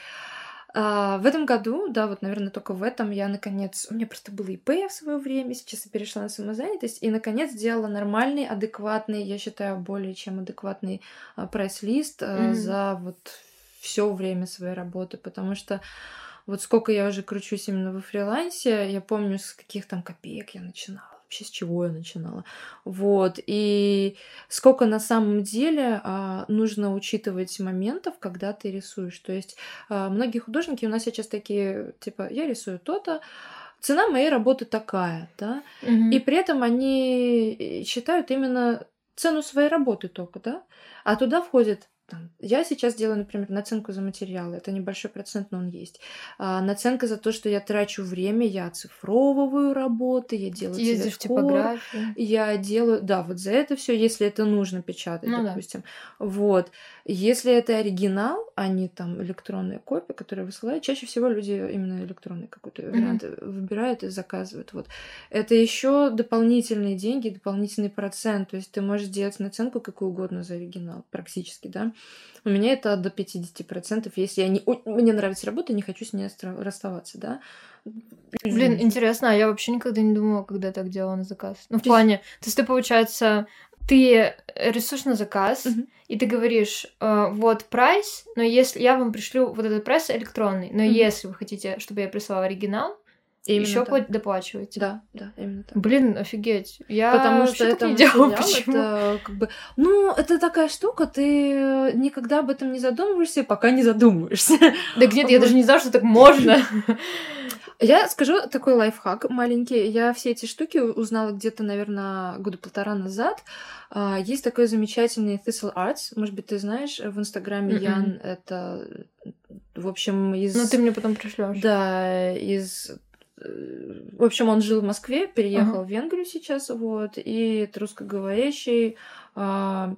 а, в этом году, да, вот, наверное, только в этом я, наконец, у меня просто было ИП в свое время, сейчас я перешла на самозанятость, и, наконец, сделала нормальный, адекватный, я считаю, более чем адекватный а, прайс-лист Мгм. за вот все время своей работы, потому что вот сколько я уже кручусь именно во фрилансе, я помню, с каких там копеек я начинала, вообще с чего я начинала. Вот, и сколько на самом деле а, нужно учитывать моментов, когда ты рисуешь. То есть а, многие художники у нас сейчас такие, типа, я рисую то-то, цена моей работы такая, да, Мгм. и при этом они э, считают именно цену своей работы только, да, а туда входит я сейчас делаю, например, наценку за материалы. Это небольшой процент, но он есть. А, наценка за то, что я трачу время, я оцифровываю работы, я делаю ездишь типографию. я делаю, да, вот за это все, если это нужно печатать, Ну да. допустим. Вот. Если это оригинал, а не там электронная копия, которая высылают, чаще всего люди именно электронный какой-то вариант выбирают и заказывают. Вот. Это еще дополнительные деньги, дополнительный процент. То есть ты можешь делать наценку какую угодно за оригинал, практически, да. У меня это до 50%, если я не... Мне нравится работа, не хочу с ней расставаться, да. Блин, интересно, а я вообще никогда не думала, когда так делала на заказ. Ну, в плане, то есть ты, получается, ты рисуешь на заказ, Мгм. и ты говоришь, э, вот прайс, но если я вам пришлю вот этот прайс электронный, но Мгм. если вы хотите, чтобы я прислала оригинал, Именно еще так. доплачиваете. Да, да, именно так. Блин, офигеть. Я Потому что это не делала. (laughs) Почему? это как бы... Ну, это такая штука, ты никогда об этом не задумываешься, пока не задумываешься. (laughs) Так нет, я даже не знала, что так можно. (laughs) Я скажу такой лайфхак маленький. Я все эти штуки узнала где-то, наверное, года полтора назад. А, Есть такой замечательный Thistle Arts. Может быть, ты знаешь, в Инстаграме Мгм. Ян это, в общем, из... Ну, ты мне потом пришлешь. Да, из... э, В общем, он жил в Москве, переехал в Венгрию сейчас, вот, и это русскоговорящий а,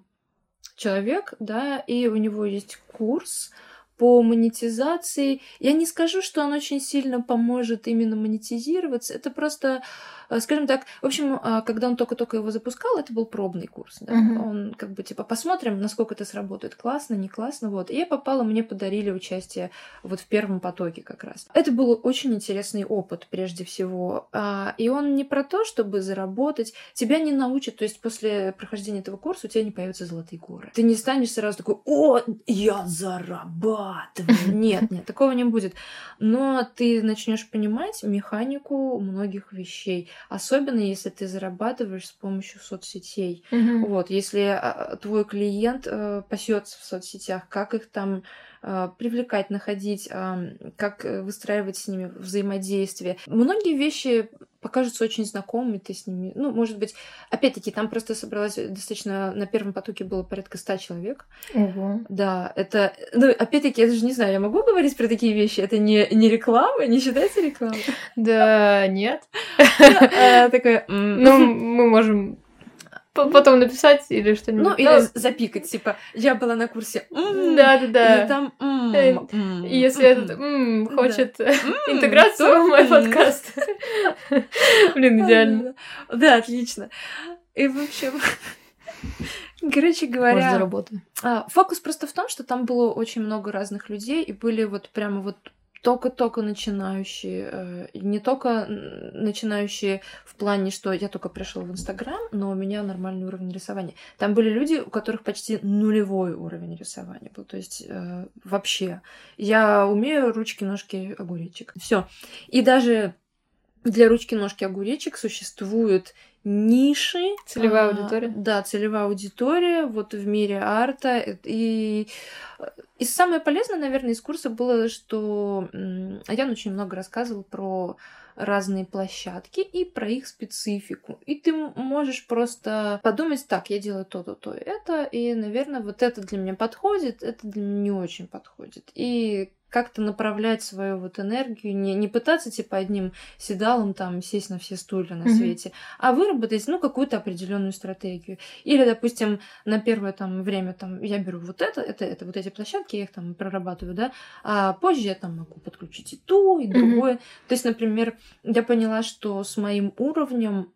человек, да, и у него есть курс по монетизации. Я не скажу, что он очень сильно поможет именно монетизироваться. Это просто, э, скажем так, в общем, а, когда он только-только его запускал, это был пробный курс. Да? Мгм. Он как бы типа посмотрим, насколько это сработает, классно, не классно, вот. И я попала, мне подарили участие вот в первом потоке как раз. Это был очень интересный опыт прежде всего. А, И он не про то, чтобы заработать. Тебя не научат, то есть после прохождения этого курса у тебя не появятся золотые горы. Ты не станешь сразу такой, о, я зарабатываю. Нет, нет, такого не будет. Но ты начнешь понимать механику многих вещей. Особенно если ты зарабатываешь с помощью соцсетей. Мгм. Вот, если а, твой клиент э, пасется в соцсетях, как их там привлекать, находить, а, как э, выстраивать с ними взаимодействие. Многие вещи покажутся очень знакомыми, ты с ними, ну, может быть, опять-таки, там просто собралось достаточно, на первом потоке было порядка ста человек. Ого. Да, это, ну, опять-таки, я даже не знаю, я могу говорить про такие вещи? Это не, не реклама, не считается рекламой? Да, нет. А, Такая, м, Ну, мы можем потом написать или что-нибудь. Ну, или запикать, типа, я была на курсе. м, Да, да, да. И там... Э, если этот хочет (laughs) интеграцию в мой подкаст. (laughs) Блин, идеально. Да, отлично. И, в общем, (laughs) короче говоря, а, фокус просто в том, что там было очень много разных людей, и были вот прямо вот только-только начинающие, э, не только начинающие в плане, что я только пришла в Инстаграм, но у меня нормальный уровень рисования. Там были люди, у которых почти нулевой уровень рисования был, то есть э, вообще. Я умею ручки, ножки, огуречек. Все. И даже для ручки, ножки, огуречек существуют ниши. Целевая а, аудитория. Да, целевая аудитория вот в мире арта. э, И, и самое полезное, наверное, из курса было, что м, Ян очень много рассказывал про разные площадки и про их специфику. И ты можешь просто подумать, так, я делаю то-то, то, это, и, наверное, вот это для меня подходит, это для меня не очень подходит. И как-то направлять свою вот энергию, не, не пытаться типа одним седалом там сесть на все стулья на mm-hmm. свете, а выработать, ну, какую-то определенную стратегию. Или, допустим, на первое там время там я беру вот это, это, это, вот эти площадки, я их там прорабатываю, да, а позже я там могу подключить и то, и другое. Mm-hmm. То есть, например, я поняла, что с моим уровнем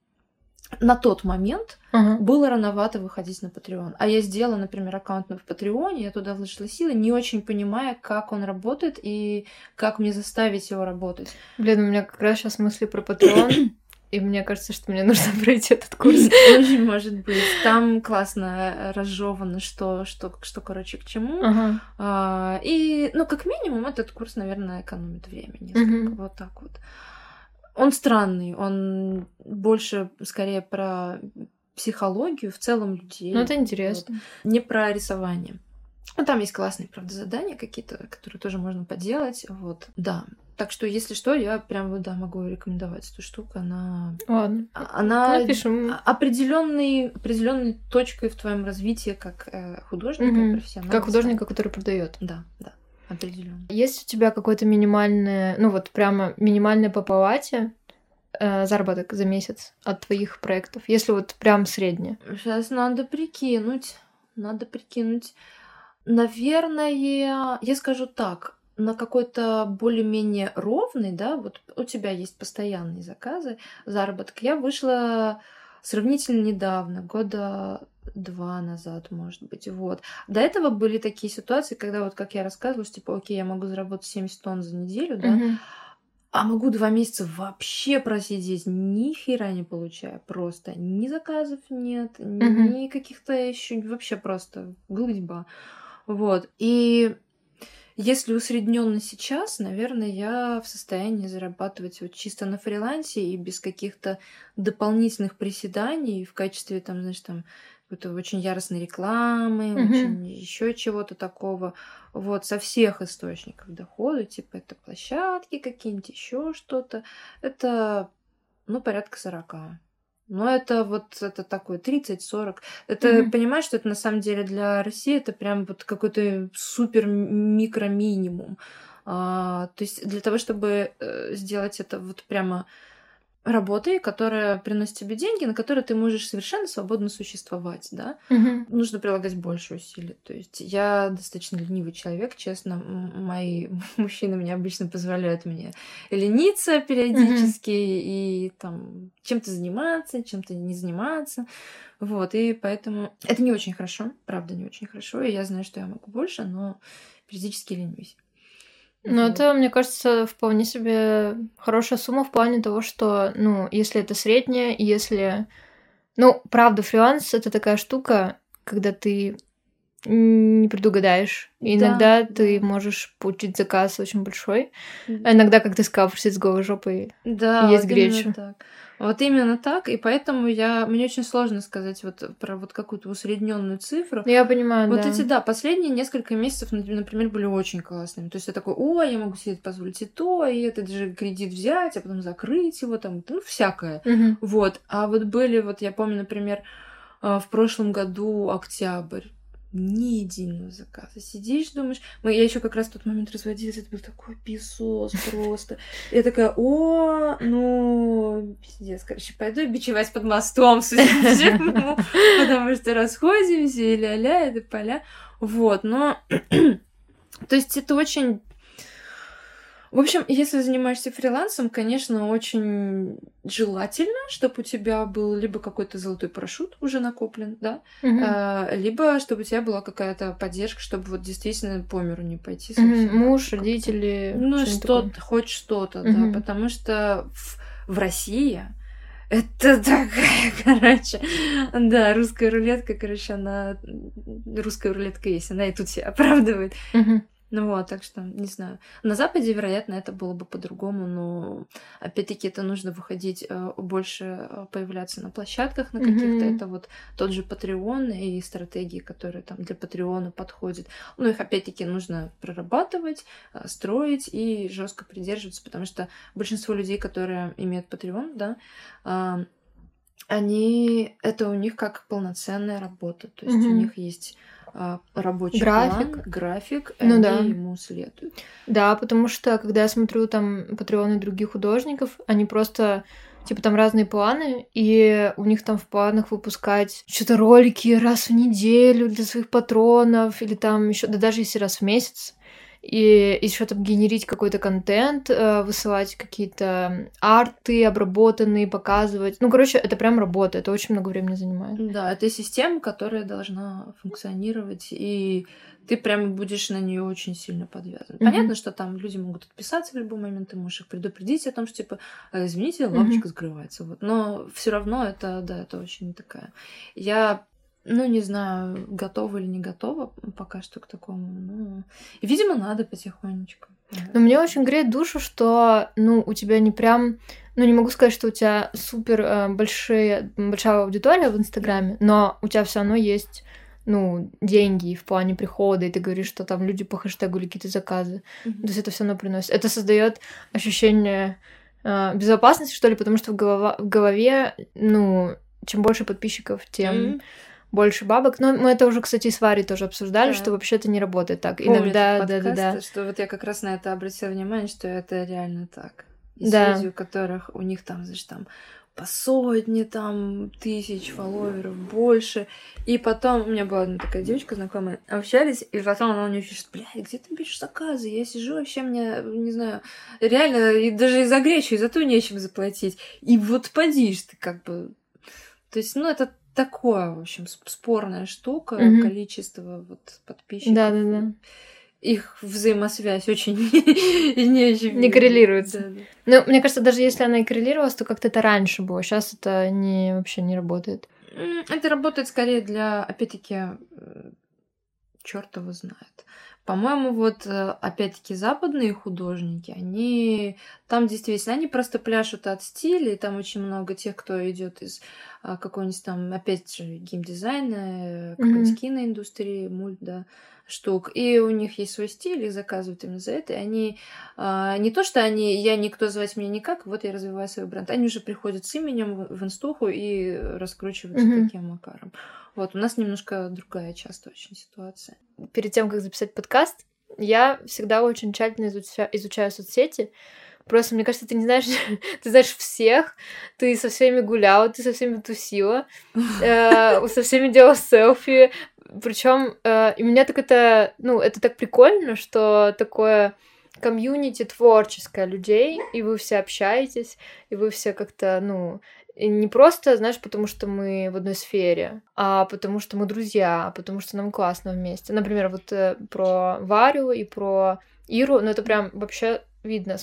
на тот момент uh-huh. было рановато выходить на Patreon. А я сделала, например, аккаунт в Патреоне, я туда вложила силы, не очень понимая, как он работает и как мне заставить его работать. Блин, у меня как раз сейчас мысли про Patreon. И мне кажется, что мне нужно (laughs) пройти этот курс. Очень может быть. Там классно разжевано, что, что, что, короче, к чему. Ага. А, и, ну, как минимум, этот курс, наверное, экономит время несколько. Угу. Вот так вот. Он странный, он больше скорее про психологию в целом людей. Ну, это интересно. Вот. Не про рисование. Ну, там есть классные, правда, задания какие-то, которые тоже можно поделать. Вот, да. Так что, если что, я прям да, могу рекомендовать эту штуку. Она, Ладно. она Напишем. определенной, определенной точкой в твоем развитии как э, художника, угу. профессионала. Как художника, который продает. Да, да. Определенно. Есть у тебя какой-то минимальный, ну вот прямо минимальный по палате э, заработок за месяц от твоих проектов, если вот прям среднее? Сейчас надо прикинуть, надо прикинуть. Наверное, я скажу так, на какой-то более-менее ровный, да, вот у тебя есть постоянные заказы, заработок, я вышла сравнительно недавно, года два назад, может быть, вот. До этого были такие ситуации, когда вот, как я рассказывала, что, типа, окей, я могу заработать 70 тонн за неделю, да, uh-huh. а могу два месяца вообще просидеть, ни хера не получая, просто ни заказов нет, uh-huh. ни каких-то еще, вообще просто глыдьба, вот. И если усредненно сейчас, наверное, я в состоянии зарабатывать вот чисто на фрилансе и без каких-то дополнительных приседаний в качестве, там, знаешь, там, какой-то очень яростной рекламы, mm-hmm. очень еще чего-то такого. Вот, со всех источников дохода, типа это площадки какие-нибудь, еще что-то. Это, ну, порядка 40. Но это вот это такой 30-40. Это, mm-hmm. понимаешь, что это на самом деле для России это прям вот какой-то супер микро-минимум. А, то есть для того, чтобы э, сделать это вот прямо работой, которая приносит тебе деньги, на которые ты можешь совершенно свободно существовать, да, угу. нужно прилагать больше усилий. То есть я достаточно ленивый человек, честно, мои (laughs) мужчины мне обычно позволяют мне лениться периодически угу. и там чем-то заниматься, чем-то не заниматься. Вот, и поэтому это не очень хорошо, правда, не очень хорошо, и я знаю, что я могу больше, но периодически ленюсь. Ну, это, мне кажется, вполне себе хорошая сумма в плане того, что, ну, если это средняя, если... Ну, правда, фриланс — это такая штука, когда ты не предугадаешь. И да, иногда да. ты можешь получить заказ очень большой. А иногда, как ты сказала, просить с голой жопой да, есть гречу. Так. Вот именно так, и поэтому я мне очень сложно сказать вот про вот какую-то усредненную цифру. Я понимаю, вот да. эти, да, последние несколько месяцев, например, были очень классными. То есть я такой, о, я могу себе позволить и то, и этот же кредит взять, а потом закрыть его, там, ну, всякое. Угу. Вот. А вот были, вот я помню, например, а, в прошлом году октябрь, ни единого заказа. Сидишь, думаешь... Мы, я еще как раз в тот момент разводилась, это был такой писос просто. Я такая, о, ну, пиздец, короче, пойду бичевать под мостом, (laughs) потому что расходимся, и ля-ля, это поля. Вот, но... (clears throat) То есть это очень в общем, если занимаешься фрилансом, конечно, очень желательно, чтобы у тебя был либо какой-то золотой парашют уже накоплен, да, угу. а, либо чтобы у тебя была какая-то поддержка, чтобы вот действительно по миру не пойти. Угу. Муж, родители. Ну, что-то, хоть что-то, угу. да, потому что в, в России это (laughs) такая, короче, да, русская рулетка, короче, она русская рулетка есть, она и тут себя оправдывает. Угу Ну вот, так что, не знаю. На Западе, вероятно, это было бы по-другому, но опять-таки это нужно выходить э, больше, э, появляться на площадках на каких-то. Mm-hmm. Это вот тот же Patreon и стратегии, которые там для Патреона подходят. Ну, их опять-таки нужно прорабатывать, э, строить и жестко придерживаться, потому что большинство людей, которые имеют Patreon, да, они это у них как полноценная работа. То есть mm-hmm. у них есть рабочий график. план, график, ну, они да. ему следуют. Да, потому что когда я смотрю там патреоны других художников, они просто типа там разные планы, и у них там в планах выпускать что-то ролики раз в неделю для своих патронов, или там еще, да даже если раз в месяц и еще там генерить какой-то контент, э, высылать какие-то арты обработанные, показывать. Ну, короче, это прям работа, это очень много времени занимает. Да, это система, которая должна функционировать, и ты прям будешь на нее очень сильно подвязан. Mm-hmm. Понятно, что там люди могут отписаться в любой момент, ты можешь их предупредить о том, что типа, «А, извините, лавочка mm-hmm. скрывается. Вот. Но все равно это, да, это очень такая. Я ну, не знаю, готова или не готова пока что к такому. Ну, видимо, надо потихонечку. Но мне очень греет душу, что, ну, у тебя не прям... Ну, не могу сказать, что у тебя супер э, большие, большая аудитория в Инстаграме, но у тебя все равно есть ну, деньги в плане прихода, и ты говоришь, что там люди по хэштегу или какие-то заказы. Mm-hmm. То есть это все равно приносит. Это создает ощущение э, безопасности, что ли, потому что в, голова, в голове, ну, чем больше подписчиков, тем mm-hmm больше бабок. Но мы это уже, кстати, с Варей тоже обсуждали, да. что вообще это не работает так. Помню Иногда, да, да, да. Что вот я как раз на это обратила внимание, что это реально так. Есть да. люди, у которых у них там, знаешь, там по сотни там тысяч фолловеров больше. И потом у меня была одна такая девочка знакомая, общались, и потом она мне пишет, блядь, где ты пишешь заказы? Я сижу, вообще мне, не знаю, реально, и даже и за гречу, и за то нечем заплатить. И вот подишь ты как бы... То есть, ну, это такое, в общем, спорная штука, угу. количество вот подписчиков. Да, да, да. Их взаимосвязь очень (laughs) не, не коррелируется. Да, да. Ну, мне кажется, даже если она и коррелировалась, то как-то это раньше было. Сейчас это не вообще не работает. Это работает скорее для, опять-таки, э, черт его знает. По-моему, вот э, опять-таки западные художники, они там действительно, они просто пляшут от стиля, и там очень много тех, кто идет из а, какой-нибудь там, опять же, геймдизайна, какой-нибудь mm-hmm. киноиндустрии, мульт, да, штук. И у них есть свой стиль, их заказывают именно за это. И они а, не то, что они, я никто звать меня никак, вот я развиваю свой бренд. Они уже приходят с именем в, инстуху и раскручиваются mm-hmm. таким макаром. Вот, у нас немножко другая часто очень ситуация. Перед тем, как записать подкаст, я всегда очень тщательно изучаю, изучаю соцсети. Просто, мне кажется, ты не знаешь, (laughs) ты знаешь всех, ты со всеми гуляла, ты со всеми тусила, (laughs) э, со всеми делала селфи. Причем, э, и меня так это, ну, это так прикольно, что такое комьюнити творческое людей, и вы все общаетесь, и вы все как-то, ну, не просто, знаешь, потому что мы в одной сфере, а потому что мы друзья, а потому что нам классно вместе. Например, вот э, про Варю и про Иру, ну это прям вообще видно.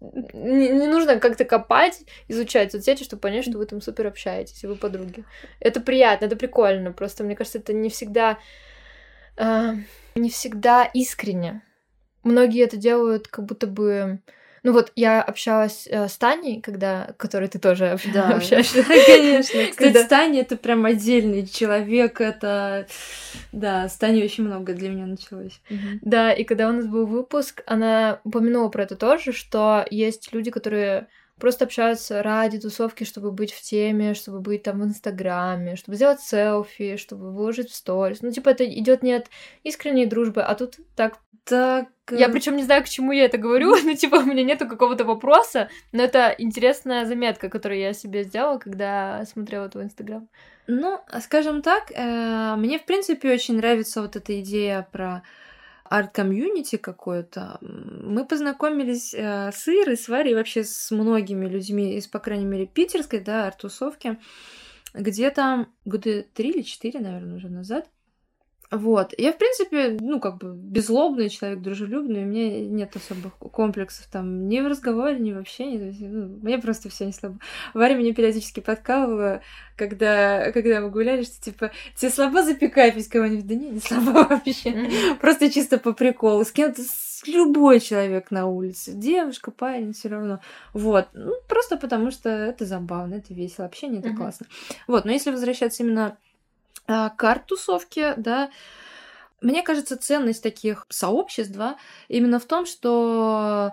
Не, не нужно как-то копать, изучать соцсети, чтобы понять, что вы там супер общаетесь, и вы подруги. Это приятно, это прикольно. Просто мне кажется, это не всегда э, не всегда искренне. Многие это делают как будто бы ну вот я общалась э, с Таней, когда, которой ты тоже да. (laughs) общаешься. (laughs) Конечно. Кстати, с Таней это прям отдельный человек, это... Да, с Таней очень много для меня началось. Да, и когда у нас был выпуск, она упомянула про это тоже, что есть люди, которые просто общаются ради тусовки, чтобы быть в теме, чтобы быть там в Инстаграме, чтобы сделать селфи, чтобы выложить в сторис. Ну, типа, это идет не от искренней дружбы, а тут так так... Я причем не знаю, к чему я это говорю, (laughs) ну, типа, у меня нету какого-то вопроса, но это интересная заметка, которую я себе сделала, когда смотрела твой Инстаграм. Ну, скажем так, э, мне, в принципе, очень нравится вот эта идея про арт-комьюнити какое-то. Мы познакомились э, с Ирой, с Варей, вообще с многими людьми из, по крайней мере, питерской, да, арт-тусовки, где-то годы три или четыре, наверное, уже назад. Вот. Я, в принципе, ну, как бы беззлобный человек, дружелюбный, у меня нет особых комплексов там ни в разговоре, ни в общении. ну, мне просто все не слабо. Варя меня периодически подкалывала, когда, когда мы гуляли, что типа, тебе слабо запекать кого-нибудь? Да не, не слабо (laughs) вообще. Просто чисто по приколу. С кем-то, любой человек на улице. Девушка, парень, все равно. Вот. Ну, просто потому что это забавно, это весело. Общение это классно. Вот. Но если возвращаться именно карт тусовки, да, мне кажется, ценность таких сообществ, да, именно в том, что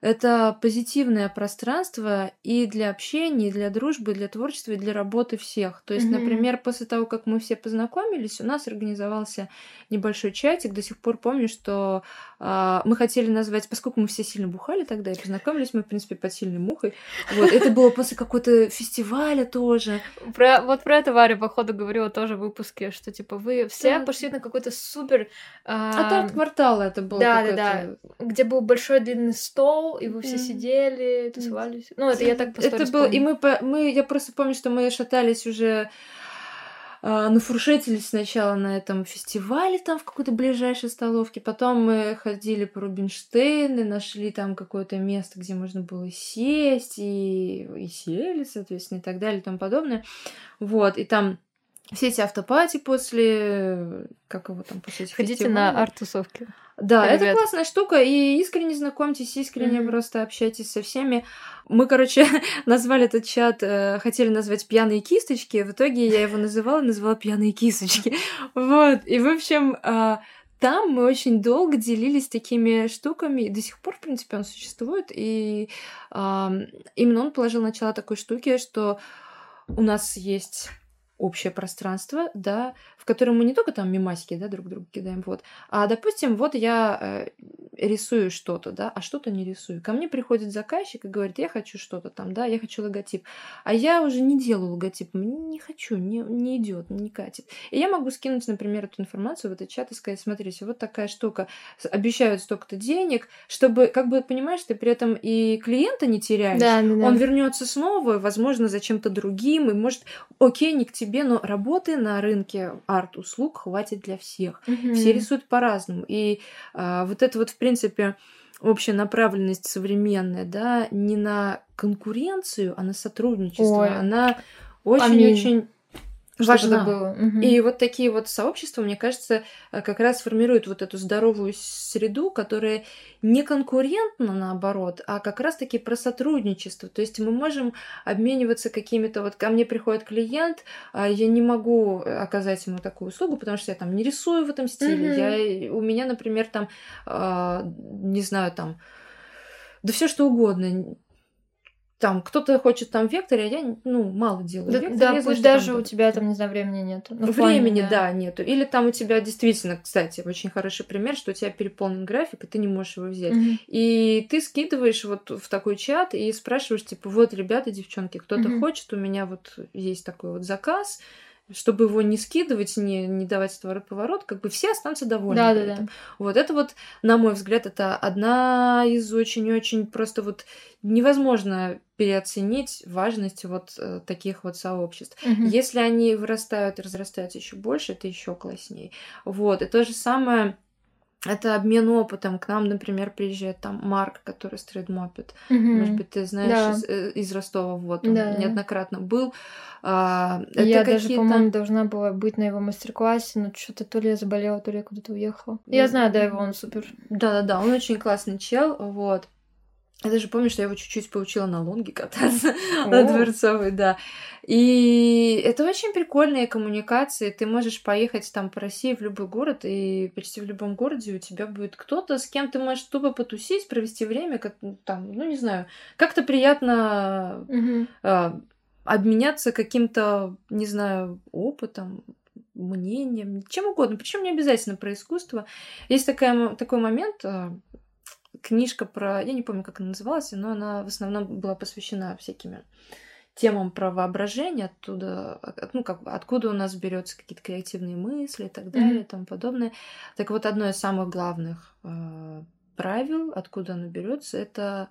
это позитивное пространство и для общения, и для дружбы, и для творчества, и для работы всех. То есть, mm-hmm. например, после того, как мы все познакомились, у нас организовался небольшой чатик. До сих пор помню, что э, мы хотели назвать, поскольку мы все сильно бухали тогда, и познакомились мы, в принципе, под сильной мухой. Вот, это было после какого-то фестиваля тоже. Про, вот про это Варя, походу, говорила тоже в выпуске, что, типа, вы все да. пошли на какой-то супер... Э... От арт-квартала это было. Да, да, да. Где был большой длинный стол, и вы все сидели, тусовались. Ну, это я так по Это было, и мы, мы, я просто помню, что мы шатались уже а, нафуршетились сначала на этом фестивале там в какой-то ближайшей столовке, потом мы ходили по Рубинштейну, нашли там какое-то место, где можно было сесть, и, и сели, соответственно, и так далее, и тому подобное. Вот, и там все эти автопати после... Как его там после этих Ходите фестивалей. на арт-тусовки. Да, Привет. это классная штука, и искренне знакомьтесь, искренне mm-hmm. просто общайтесь со всеми. Мы, короче, (laughs) назвали этот чат, э, хотели назвать «Пьяные кисточки», в итоге я его называла, называла «Пьяные кисточки». (laughs) Вот, и, в общем, э, там мы очень долго делились такими штуками, и до сих пор, в принципе, он существует, и э, именно он положил начало такой штуки, что у нас есть общее пространство, да, в котором мы не только там мимасики, да, друг другу кидаем, вот, а, допустим, вот я э, рисую что-то, да, а что-то не рисую. Ко мне приходит заказчик и говорит, я хочу что-то там, да, я хочу логотип, а я уже не делаю логотип, не хочу, не, не идет, не катит. И я могу скинуть, например, эту информацию в этот чат и сказать, смотрите, вот такая штука, обещают столько-то денег, чтобы, как бы, понимаешь, ты при этом и клиента не теряешь, да, да, да. он вернется снова, возможно, за чем-то другим, и может, окей, не к тебе тебе, но работы на рынке арт-услуг хватит для всех. Mm-hmm. Все рисуют по-разному. И а, вот это вот, в принципе, общая направленность современная, да, не на конкуренцию, а на сотрудничество. Ой. Она очень-очень важна. Было. Угу. И вот такие вот сообщества, мне кажется, э, как раз формируют вот эту здоровую среду, которая не конкурентна, наоборот, а как раз-таки про сотрудничество. То есть мы можем обмениваться какими-то... Вот ко мне приходит клиент, а я не могу оказать ему такую услугу, потому что я там не рисую в этом стиле. Угу. Я, у меня, например, там, э, не знаю, там да все что угодно там кто-то хочет там векторе, а я ну мало делаю. Да, вектор, да пусть знаю, даже там... у тебя там не знаю времени нету. Ну, времени, да. да, нету. Или там у тебя действительно, кстати, очень хороший пример, что у тебя переполнен график и ты не можешь его взять. Угу. И ты скидываешь вот в такой чат и спрашиваешь типа вот ребята, девчонки, кто-то угу. хочет, у меня вот есть такой вот заказ чтобы его не скидывать, не, не давать поворот, как бы все останутся довольны. Да, да, да. Вот это вот, на мой взгляд, это одна из очень-очень просто вот невозможно переоценить важность вот э, таких вот сообществ. Угу. Если они вырастают и разрастаются еще больше, это еще класснее. Вот. И то же самое это обмен опытом. К нам, например, приезжает там Марк, который строит мопед. Угу. Может быть, ты знаешь да. из, э, из Ростова, вот он да. неоднократно был. А, я даже, по-моему, должна была быть на его мастер-классе, но что-то то ли я заболела, то ли я куда-то уехала. Я знаю, да, его он супер. Да-да-да, он очень классный чел, вот. Я даже помню, что я его чуть-чуть поучила на лонге кататься, (laughs) на Дворцовой, да. И это очень прикольные коммуникации. Ты можешь поехать там по России в любой город, и почти в любом городе у тебя будет кто-то, с кем ты можешь тупо потусить, провести время, как ну, там, ну не знаю, как-то приятно mm-hmm. а, обменяться каким-то, не знаю, опытом, мнением, чем угодно. Причем не обязательно про искусство. Есть такая, такой момент, а, книжка про... Я не помню, как она называлась, но она в основном была посвящена всякими темам про воображение, оттуда, ну, как бы, откуда у нас берется какие-то креативные мысли и так далее, mm-hmm. и тому подобное. Так вот, одно из самых главных э, правил, откуда оно берется, это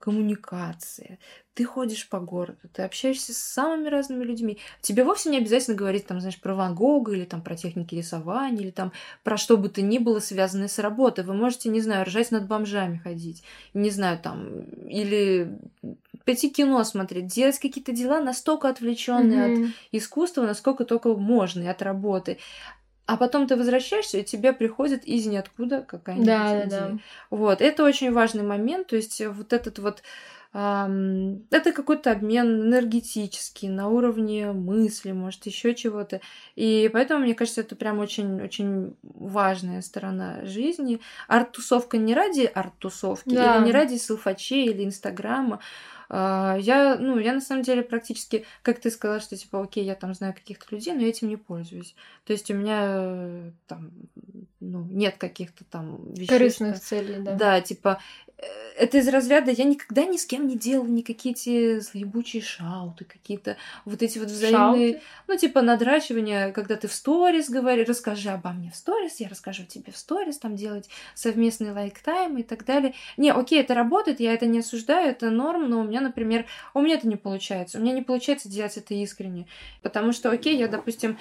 коммуникация. Ты ходишь по городу, ты общаешься с самыми разными людьми. Тебе вовсе не обязательно говорить, там, знаешь, про Ван Гога или там про техники рисования, или там про что бы то ни было связанное с работой. Вы можете, не знаю, ржать над бомжами ходить, не знаю, там, или пойти кино смотреть, делать какие-то дела настолько отвлеченные mm-hmm. от искусства, насколько только можно, и от работы. А потом ты возвращаешься, и тебе приходит из ниоткуда какая-нибудь да, идея. Да. Вот, это очень важный момент, то есть вот этот вот эм, это какой-то обмен энергетический на уровне мысли, может, еще чего-то. И поэтому, мне кажется, это прям очень-очень важная сторона жизни. Арт-тусовка не ради арт-тусовки, да. или не ради селфачей или инстаграма, я, ну, я на самом деле практически, как ты сказала, что типа, окей, я там знаю каких-то людей, но я этим не пользуюсь. То есть у меня э, там, ну, нет каких-то там вещей. Корыстных что... целей, да. Да, типа, Э, это из разряда я никогда ни с кем не делала никакие эти злоебучие shout ы, какие-то вот эти вот взаимные, shout ы? ну, типа надрачивания, когда ты в сторис говоришь, расскажи обо мне в сторис, я расскажу тебе в сторис, там делать совместный like time и так далее. Не, окей, это работает, я это не осуждаю, это норм, но у меня, например, у меня это не получается. У меня не получается делать это искренне, потому что, окей, я, допустим,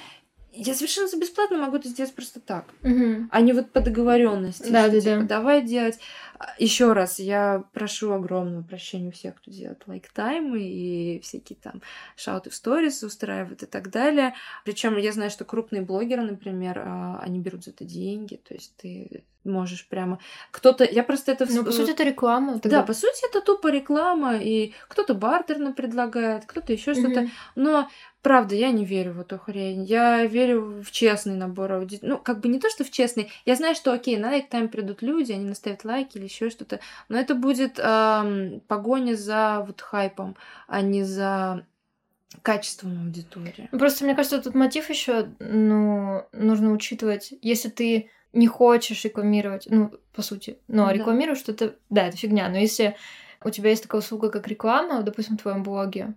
я совершенно за бесплатно могу это сделать просто так, угу. а не вот по договоренности. Да, да, типа, да. Давай делать. А, Еще раз, я прошу огромного прощения у всех, кто делает лайктаймы и всякие там шауты в сторис устраивают и так далее. Причем я знаю, что крупные блогеры, например, а, они берут за это деньги, то есть ты можешь прямо... Кто-то... Я просто это... Ну, по сути, это реклама. Тогда... Да, по сути, это тупо реклама, и кто-то бартерно предлагает, кто-то еще mm-hmm. что-то. Но Правда, я не верю в эту хрень. Я верю в честный набор аудитории. Ну, как бы не то, что в честный. Я знаю, что, окей, на лайк там придут люди, они наставят лайки или еще что-то. Но это будет эм, погоня за вот хайпом, а не за качеством аудитории. Просто мне кажется, тут мотив еще, ну, нужно учитывать. Если ты не хочешь рекламировать, ну, по сути, ну, а рекламируешь что-то, да, это фигня. Но если у тебя есть такая услуга, как реклама, допустим, в твоем блоге,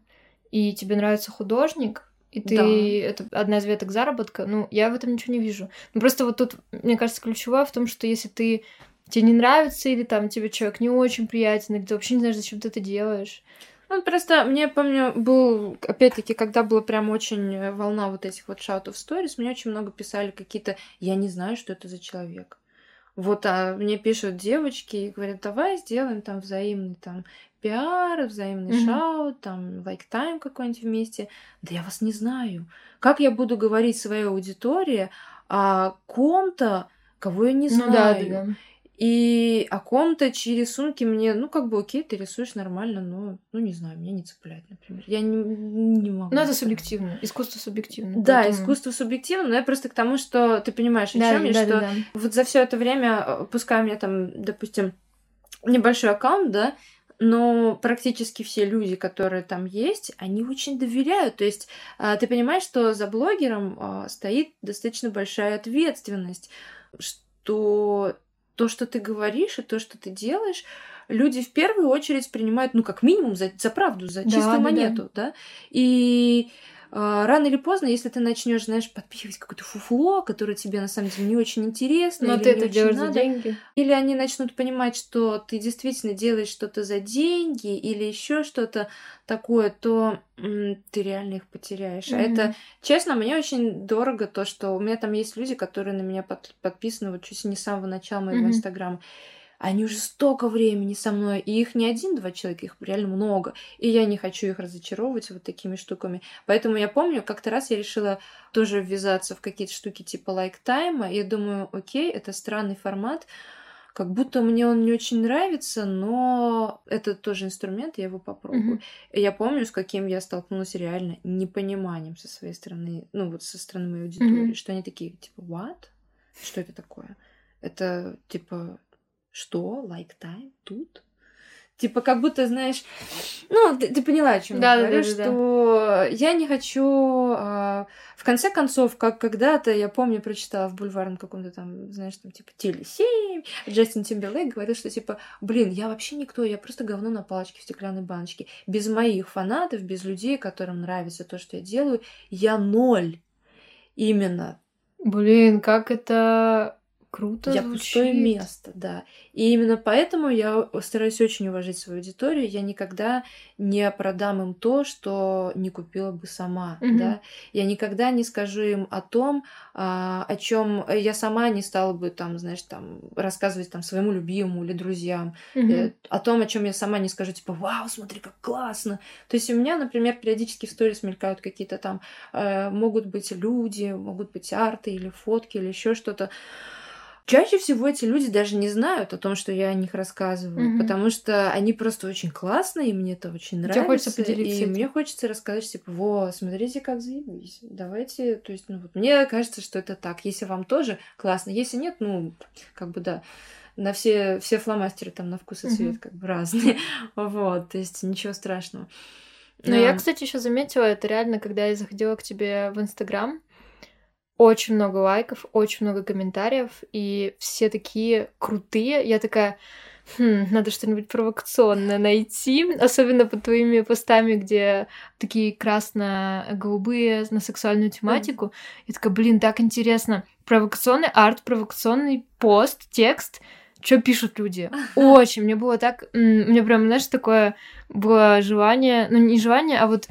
и тебе нравится художник, и ты да. это одна из веток заработка, ну, я в этом ничего не вижу. Ну, просто вот тут, мне кажется, ключевое в том, что если ты тебе не нравится, или там тебе человек не очень приятен, или ты вообще не знаешь, зачем ты это делаешь. Ну, просто мне, помню, был, опять-таки, когда была прям очень волна вот этих вот шаутов сторис, мне очень много писали какие-то, я не знаю, что это за человек. Вот, а мне пишут девочки и говорят, давай сделаем там взаимный там пиар, взаимный mm-hmm. shout, там like time какой-нибудь вместе. Да я вас не знаю. Как я буду говорить своей аудитории о ком-то, кого я не знаю? Ну, да, да, да. И о ком-то, чьи рисунки мне, ну, как бы, окей, ты рисуешь нормально, но, ну, не знаю, меня не цепляет, например. Я не, не могу. Ну, это субъективно. Искусство субъективно. Да, поэтому... искусство субъективно, но я просто к тому, что ты понимаешь, о да, чем да, я, да, что да. вот за все это время, э, пускай у меня там, допустим, небольшой аккаунт, да, но практически все люди, которые там есть, они очень доверяют. То есть а, ты понимаешь, что за блогером а, стоит достаточно большая ответственность, что то, что ты говоришь, и то, что ты делаешь, люди в первую очередь принимают, ну, как минимум, за, за правду, за чистую да, монету, да. да? И рано или поздно, если ты начнешь, знаешь, подпихивать какое-то фуфло, которое тебе на самом деле не очень интересно, но ты это делаешь надо, за деньги, или они начнут понимать, что ты действительно делаешь что-то за деньги или еще что-то такое, то ты реально их потеряешь. Mm-hmm. А это, честно, мне очень дорого то, что у меня там есть люди, которые на меня под, подписаны вот чуть не с самого начала моего инстаграма. Mm-hmm они уже столько времени со мной, и их не один-два человека, их реально много. И я не хочу их разочаровывать вот такими штуками. Поэтому я помню, как-то раз я решила тоже ввязаться в какие-то штуки типа лайк-тайма. Я думаю, окей, это странный формат, как будто мне он не очень нравится, но это тоже инструмент, я его попробую. Mm-hmm. И я помню, с каким я столкнулась реально непониманием со своей стороны, ну вот со стороны моей аудитории, mm-hmm. что они такие, типа, what? Что это такое? Это, типа, что? Лайк тайм? Тут? Типа, как будто, знаешь, ну, ты, ты поняла, о чем да, я говорю, да, да, что да. я не хочу... А, в конце концов, как когда-то, я помню, прочитала в бульварном каком-то там, знаешь, там, типа, теле 7, Джастин Тимберлейк говорил, что, типа, блин, я вообще никто, я просто говно на палочке в стеклянной баночке. Без моих фанатов, без людей, которым нравится то, что я делаю, я ноль. Именно. Блин, как это круто Я звучит. пустое место, да. И именно поэтому я стараюсь очень уважать свою аудиторию. Я никогда не продам им то, что не купила бы сама, Мгм. да. Я никогда не скажу им о том, а, о чем я сама не стала бы там, знаешь, там рассказывать там своему любимому или друзьям, Мгм. э, о том, о чем я сама не скажу, типа, вау, смотри, как классно. То есть у меня, например, периодически в сторис мелькают какие-то там, э, могут быть люди, могут быть арты или фотки или еще что-то. Чаще всего эти люди даже не знают о том, что я о них рассказываю, Мгм. потому что они просто очень классные, и мне это очень Тебе нравится. хочется поделиться и этим. мне хочется рассказать, типа, во, смотрите, как заебись. Давайте, то есть, ну вот, мне кажется, что это так. Если вам тоже классно, если нет, ну, как бы да, на все, все фломастеры там на вкус и цвет как бы разные. (laughs) Вот, то есть ничего страшного. Но я, А, кстати, еще заметила, это реально, когда я заходила к тебе в Инстаграм, очень много лайков, очень много комментариев, и все такие крутые. Я такая, «Хм, надо что-нибудь провокационное найти, особенно под твоими постами, где такие красно-голубые на сексуальную тематику. Я такая, блин, так интересно. Провокационный арт, провокационный пост, текст. Что пишут люди? (laughs) Очень. Мне было так... Мне прям, знаешь, такое было желание... Ну, не желание, а вот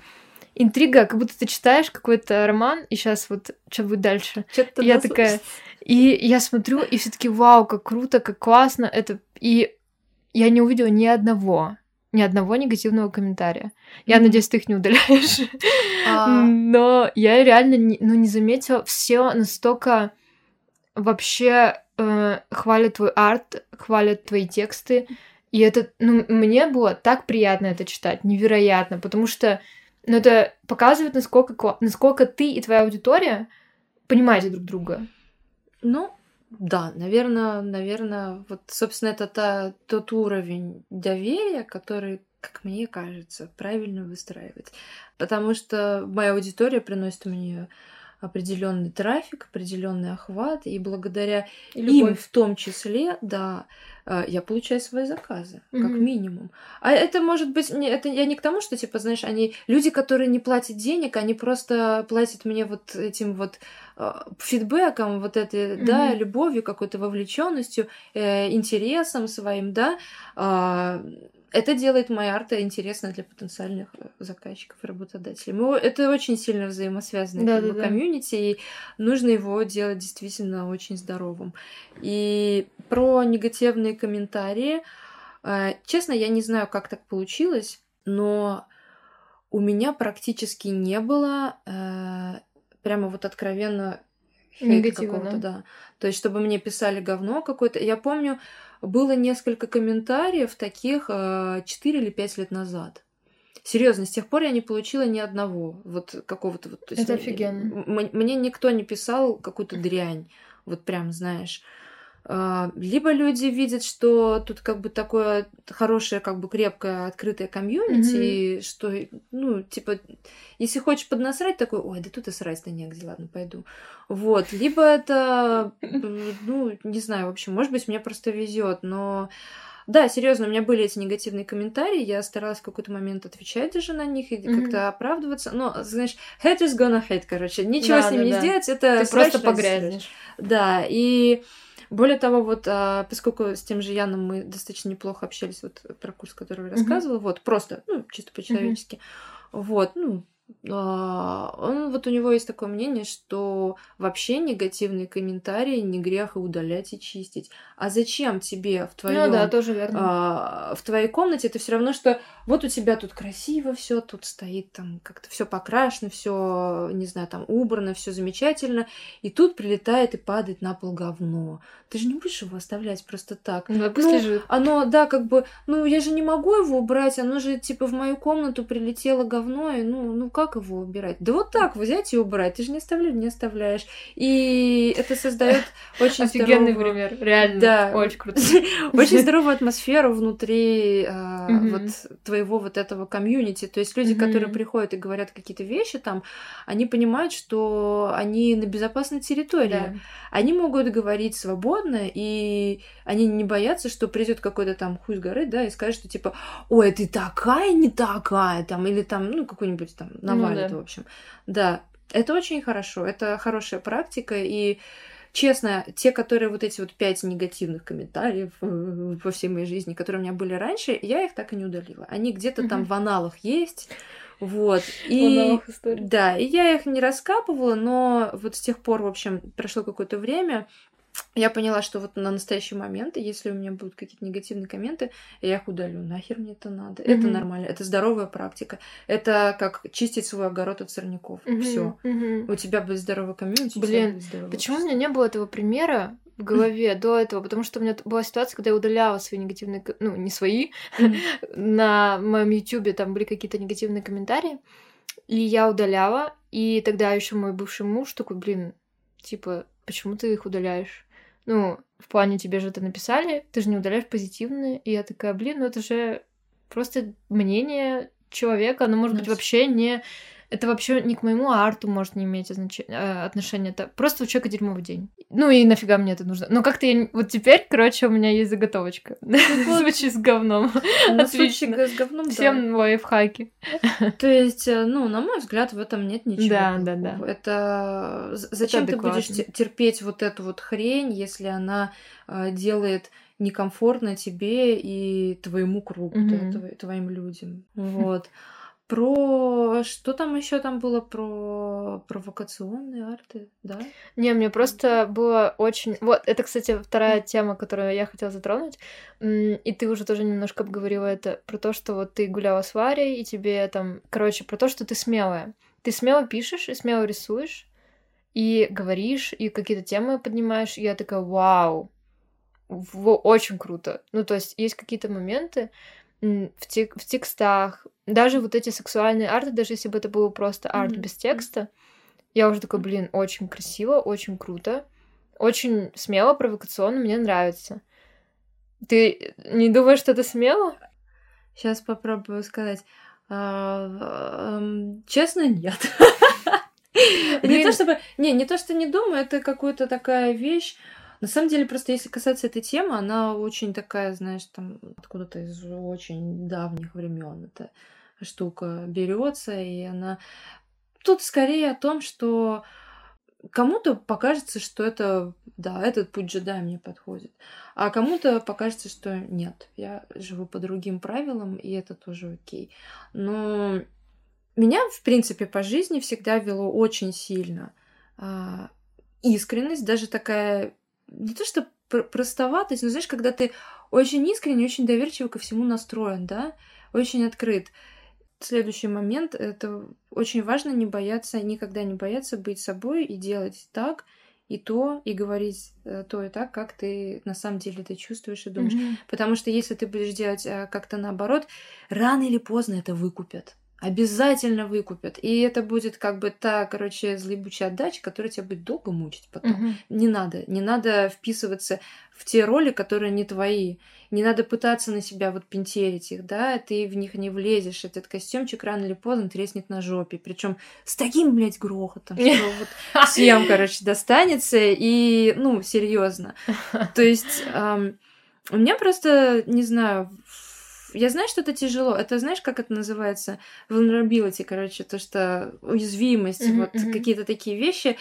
интрига, как будто ты читаешь какой-то роман, и сейчас вот что будет дальше. чё-то я нас- такая, И я смотрю, и все таки вау, как круто, как классно это. И я не увидела ни одного, ни одного негативного комментария. Я Мгм. надеюсь, ты их не удаляешь. А, (laughs) Но я реально не, ну, не заметила, все настолько вообще э, хвалят твой арт, хвалят твои тексты. И это, ну, мне было так приятно это читать, невероятно, потому что ну, это показывает, насколько, насколько ты и твоя аудитория понимаете друг друга. Ну, да, наверное, наверное, вот, собственно, это та, тот уровень доверия, который, как мне кажется, правильно выстраивать. Потому что моя аудитория приносит мне определенный трафик, определенный охват, и благодаря И им любовь. в том числе, да, э, я получаю свои заказы, как Мгм. минимум. А это может быть, не, это я не к тому, что, типа, знаешь, они, люди, которые не платят денег, они просто платят мне вот этим вот э, фидбэком, вот этой, да, Мгм. любовью, какой-то вовлеченностью, э, интересом своим, да, а, это делает моя арта интересной для потенциальных э, заказчиков и работодателей. Мы, это очень сильно взаимосвязанное как бы, Да-да-да. комьюнити, и нужно его делать действительно очень здоровым. И про негативные комментарии, э, честно, я не знаю, как так получилось, но у меня практически не было э, прямо вот откровенно какого-то, да? да. То есть, чтобы мне писали говно какое-то. Я помню, было несколько комментариев таких э, 4 или 5 лет назад. Серьезно, с тех пор я не получила ни одного вот какого-то вот. Это мне- офигенно. м- Мне никто не писал какую-то дрянь, вот прям, знаешь. А, Либо люди видят, что тут как бы такое хорошее, как бы крепкое, открытое комьюнити, и что, ну, типа, если хочешь поднасрать, такой, ой, да тут и срать-то негде, ладно, пойду. Вот. Либо это, м, ну, не знаю, в общем, может быть, мне просто везет, но да, серьезно, у меня были эти негативные комментарии, я старалась в какой-то момент отвечать даже на них и Мгм. как-то оправдываться, но, знаешь, haters gonna hate, короче, ничего Да, с ним да, не да. сделать, это Ты просто погрязнешь. Да, и более того, вот а, поскольку с тем же Яном мы достаточно неплохо общались, вот про курс, который я рассказывала, вот просто, ну, чисто по-человечески, вот, ну, он вот у него есть такое мнение, что вообще негативные комментарии не грех и удалять и чистить. А зачем тебе в твоем Ну да, тоже верно. а, в твоей комнате это все равно, что вот у тебя тут красиво все, тут стоит там как-то все покрашено, все, не знаю, там убрано, все замечательно, и тут прилетает и падает на пол говно. Ты же не будешь его оставлять просто так. Ну, пусть ну, лежит. Оно, да, как бы, ну, я же не могу его убрать, оно же, типа, в мою комнату прилетело говно, и, ну, ну, как его убирать? Да вот так, взять и убрать, ты же не оставляешь, не оставляешь. И это создает (laughs) очень Офигенный здоровую- пример, реально. Да. Очень (laughs) круто. очень (laughs) здоровую атмосферу внутри а, вот твоего вот этого комьюнити. То есть люди, которые приходят и говорят какие-то вещи там, они понимают, что они на безопасной территории. Они могут говорить свободно, и они не боятся, что придет какой-то там хуй с горы, да, и скажет, что типа, ой, ты такая не такая, там, или там, ну, какой-нибудь там навалит, да. в общем. Да, это очень хорошо, это хорошая практика, и честно, те, которые вот эти вот пять негативных комментариев э, по всей моей жизни, которые у меня были раньше, я их так и не удалила. Они где-то там в аналах есть. Вот. И, да, и я их не раскапывала, но вот с тех пор, в общем, прошло какое-то время, я поняла, что вот на настоящий момент, если у меня будут какие-то негативные комменты, я их удалю. Нахер мне это надо? Mm-hmm. Это нормально, это здоровая практика. Это как чистить свой огород от сорняков. Mm-hmm. Все. Mm-hmm. У тебя будет здоровый комьюнити. Блин, почему у меня не было этого примера в голове до этого? Потому что у меня была ситуация, когда я удаляла свои негативные, ну, не свои, (laughs) на моем ютубе там были какие-то негативные комментарии, и я удаляла, и тогда еще мой бывший муж такой, блин, типа, почему ты их удаляешь? Ну, в плане тебе же это написали, ты же не удаляешь позитивные. И я такая, блин, ну это же просто мнение человека, оно может быть вообще не это вообще не к моему арту может не иметь э, отношения. Это просто у человека дерьмовый день. Ну и нафига мне это нужно? Ну как-то я... Вот теперь, короче, у меня есть заготовочка. (laughs) Случай с говном. Отлично. с говном, Всем лайфхаки. То есть, э, ну, на мой взгляд, в этом нет ничего. Да, да, да. Это... Зачем ты будешь терпеть вот эту вот хрень, если она э, делает некомфортно тебе и твоему кругу, твоим людям. Вот. Про что там еще там было про провокационные арты, да? Не, мне просто было очень. Вот, это, кстати, вторая тема, которую я хотела затронуть. И ты уже тоже немножко обговорила это про то, что вот ты гуляла с Варей, и тебе там. Короче, про то, что ты смелая. Ты смело пишешь и смело рисуешь, и говоришь, и какие-то темы поднимаешь. И я такая, вау, очень круто. Ну, то есть есть какие-то моменты, в, тек в текстах, даже вот эти сексуальные арты, даже если бы это было просто арт mm-hmm. без текста, я уже такой, блин, очень красиво, очень круто, очень смело, провокационно, мне нравится. Ты не думаешь, что это смело? Сейчас попробую сказать. А, честно, нет. (laughs) Не то чтобы... Не, не то, что не думаю, это какая-то такая вещь, на самом деле, просто если касаться этой темы, она очень такая, знаешь, там откуда-то из очень давних времен эта штука берется, и она тут скорее о том, что кому-то покажется, что это, да, этот путь джедая мне подходит, а кому-то покажется, что нет, я живу по другим правилам, и это тоже окей. Но меня, в принципе, по жизни всегда вело очень сильно а, искренность, даже такая не то что простоватость, но знаешь, когда ты очень искренне, очень доверчиво ко всему настроен, да, очень открыт. Следующий момент — это очень важно не бояться, никогда не бояться быть собой и делать так, и то, и говорить э, то и так, как ты на самом деле это чувствуешь и думаешь. Mm-hmm. Потому что если ты будешь делать э, как-то наоборот, рано или поздно это выкупят обязательно выкупят. И это будет как бы та, короче, злебучая отдача, которая тебя будет долго мучить потом. Угу. Не надо. Не надо вписываться в те роли, которые не твои. Не надо пытаться на себя вот пентерить их, да, ты в них не влезешь. Этот костюмчик рано или поздно треснет на жопе. Причем с таким, блядь, грохотом, (laughs) что вот всем, короче, достанется. И, ну, серьезно. (laughs) То есть у меня просто, не знаю, я знаю, что это тяжело. Это знаешь, как это называется? Vulnerability, короче, то, что уязвимость, mm-hmm, вот mm-hmm. какие-то такие вещи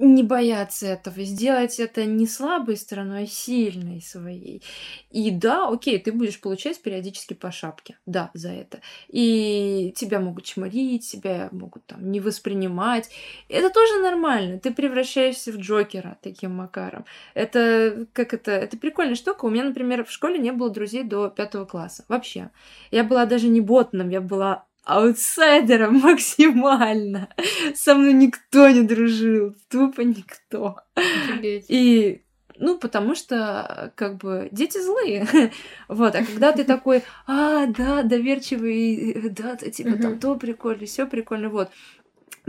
не бояться этого, сделать это не слабой стороной, а сильной своей. И да, окей, ты будешь получать периодически по шапке, да, за это. И тебя могут чморить, тебя могут там не воспринимать. Это тоже нормально. Ты превращаешься в Джокера таким макаром. Это как это? Это прикольная штука. У меня, например, в школе не было друзей до пятого класса. Вообще. Я была даже не ботном, я была аутсайдером (laughs) максимально. Со мной никто не дружил, тупо никто. Офигеть. И ну, потому что, как бы, дети злые. (laughs) вот, а когда ты такой, а, да, доверчивый, да, ты, типа, там то прикольно, все прикольно, вот,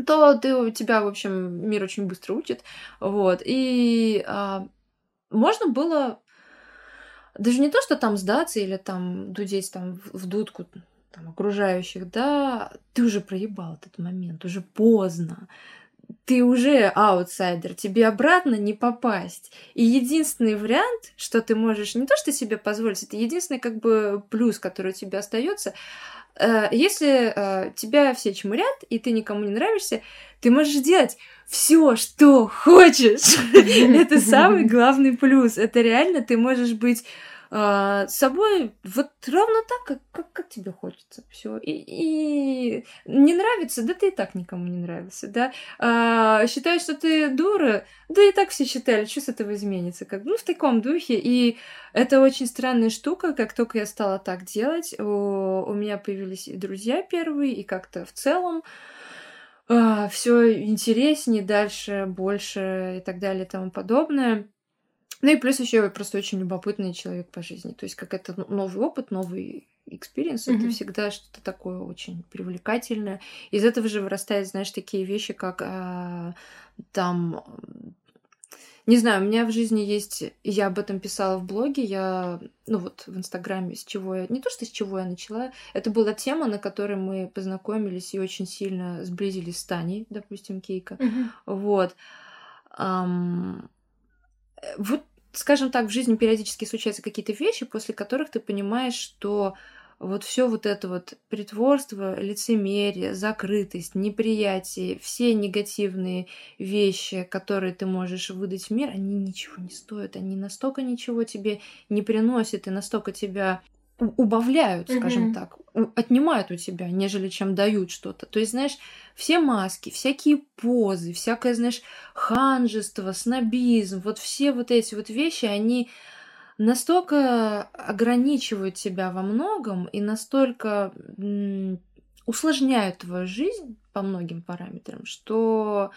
то ты, у тебя, в общем, мир очень быстро учит, вот, и а, можно было даже не то, что там сдаться или там дудеть там в дудку, там, окружающих, да, ты уже проебал этот момент, уже поздно. Ты уже аутсайдер, тебе обратно не попасть. И единственный вариант, что ты можешь не то, что себе позволить, это единственный как бы плюс, который у тебя остается, э, если э, тебя все чмурят, и ты никому не нравишься, ты можешь делать все, что хочешь. (laughs) Это самый главный плюс. Это реально ты можешь быть а, с собой вот ровно так, как, как, как тебе хочется. Все. И, и не нравится, да ты и так никому не нравился, да. А, считаешь, что ты дура, да и так все считали, что с этого изменится. Как, ну, в таком духе. И это очень странная штука, как только я стала так делать, у, у меня появились и друзья первые, и как-то в целом а, все интереснее, дальше, больше и так далее и тому подобное. Ну и плюс еще просто очень любопытный человек по жизни. То есть как это новый опыт, новый experience, mm-hmm. это всегда что-то такое очень привлекательное. Из этого же вырастает, знаешь, такие вещи, как а, там не знаю, у меня в жизни есть, я об этом писала в блоге, я, ну вот в Инстаграме, с чего я, не то что с чего я начала, это была тема, на которой мы познакомились и очень сильно сблизились с Таней, допустим, Кейка, mm-hmm. вот. Um, вот скажем так, в жизни периодически случаются какие-то вещи, после которых ты понимаешь, что вот все вот это вот притворство, лицемерие, закрытость, неприятие, все негативные вещи, которые ты можешь выдать в мир, они ничего не стоят, они настолько ничего тебе не приносят и настолько тебя убавляют, скажем mm-hmm. так, отнимают у тебя, нежели чем дают что-то. То есть, знаешь, все маски, всякие позы, всякое, знаешь, ханжество, снобизм, вот все вот эти вот вещи, они настолько ограничивают тебя во многом и настолько усложняют твою жизнь по многим параметрам, что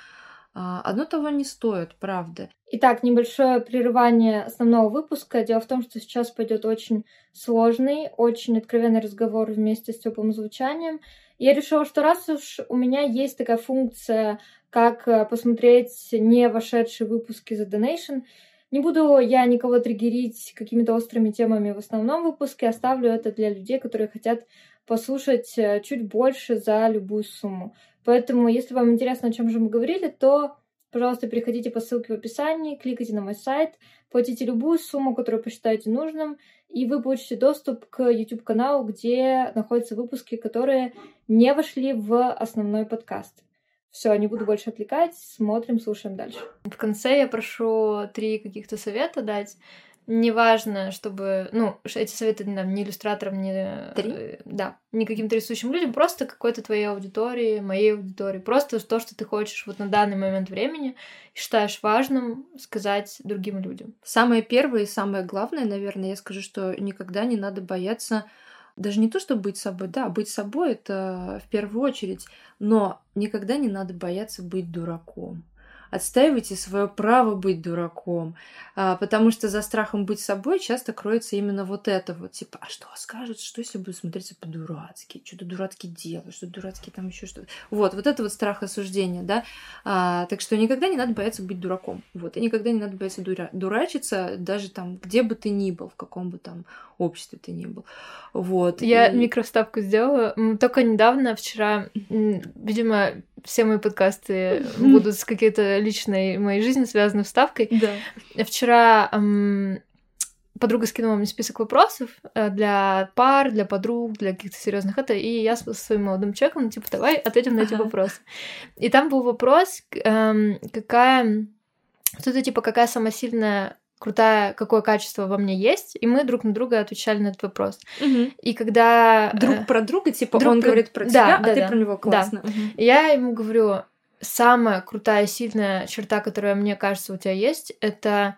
одно того не стоит, правда. Итак, небольшое прерывание основного выпуска. Дело в том, что сейчас пойдет очень сложный, очень откровенный разговор вместе с теплым звучанием. Я решила, что раз уж у меня есть такая функция, как э, посмотреть не вошедшие выпуски за Donation, не буду я никого триггерить какими-то острыми темами в основном выпуске, оставлю это для людей, которые хотят послушать э, чуть больше за любую сумму. Поэтому, если вам интересно, о чем же мы говорили, то, пожалуйста, переходите по ссылке в описании, кликайте на мой сайт, платите любую сумму, которую посчитаете нужным, и вы получите доступ к YouTube-каналу, где находятся выпуски, которые не вошли в основной подкаст. Все, не буду больше отвлекать, смотрим, слушаем дальше. В конце я прошу три каких-то совета дать неважно, чтобы, ну, эти советы нам, не иллюстраторам, не... Три? Э, да, не каким-то рисующим людям, просто какой-то твоей аудитории, моей аудитории, просто то, что ты хочешь вот на данный момент времени, считаешь важным сказать другим людям. Самое первое и самое главное, наверное, я скажу, что никогда не надо бояться даже не то, чтобы быть собой, да, быть собой это в первую очередь, но никогда не надо бояться быть дураком отстаивайте свое право быть дураком, а, потому что за страхом быть собой часто кроется именно вот это вот, типа, а что скажут, что если буду смотреться по-дурацки, что то дурацки делаю, что дурацки там еще что-то. Вот, вот это вот страх осуждения, да. А, так что никогда не надо бояться быть дураком, вот, и никогда не надо бояться дура- дурачиться, даже там, где бы ты ни был, в каком бы там обществе ты ни был. Вот. Я и... микроставку сделала. Только недавно, вчера, видимо, все мои подкасты (laughs) будут с какой-то личной моей жизни связаны вставкой. Да. Вчера эм, подруга скинула мне список вопросов э, для пар, для подруг, для каких-то серьезных это, и я со своим молодым человеком, типа, давай ответим на эти вопросы. И там был вопрос, эм, какая что-то типа, какая самая сильная крутая, какое качество во мне есть, и мы друг на друга отвечали на этот вопрос. Угу. И когда... Друг э, про друга, типа, друг он про... говорит про тебя, да, а да, ты да. про него классно. Да. Угу. Я ему говорю, самая крутая, сильная черта, которая, мне кажется, у тебя есть, это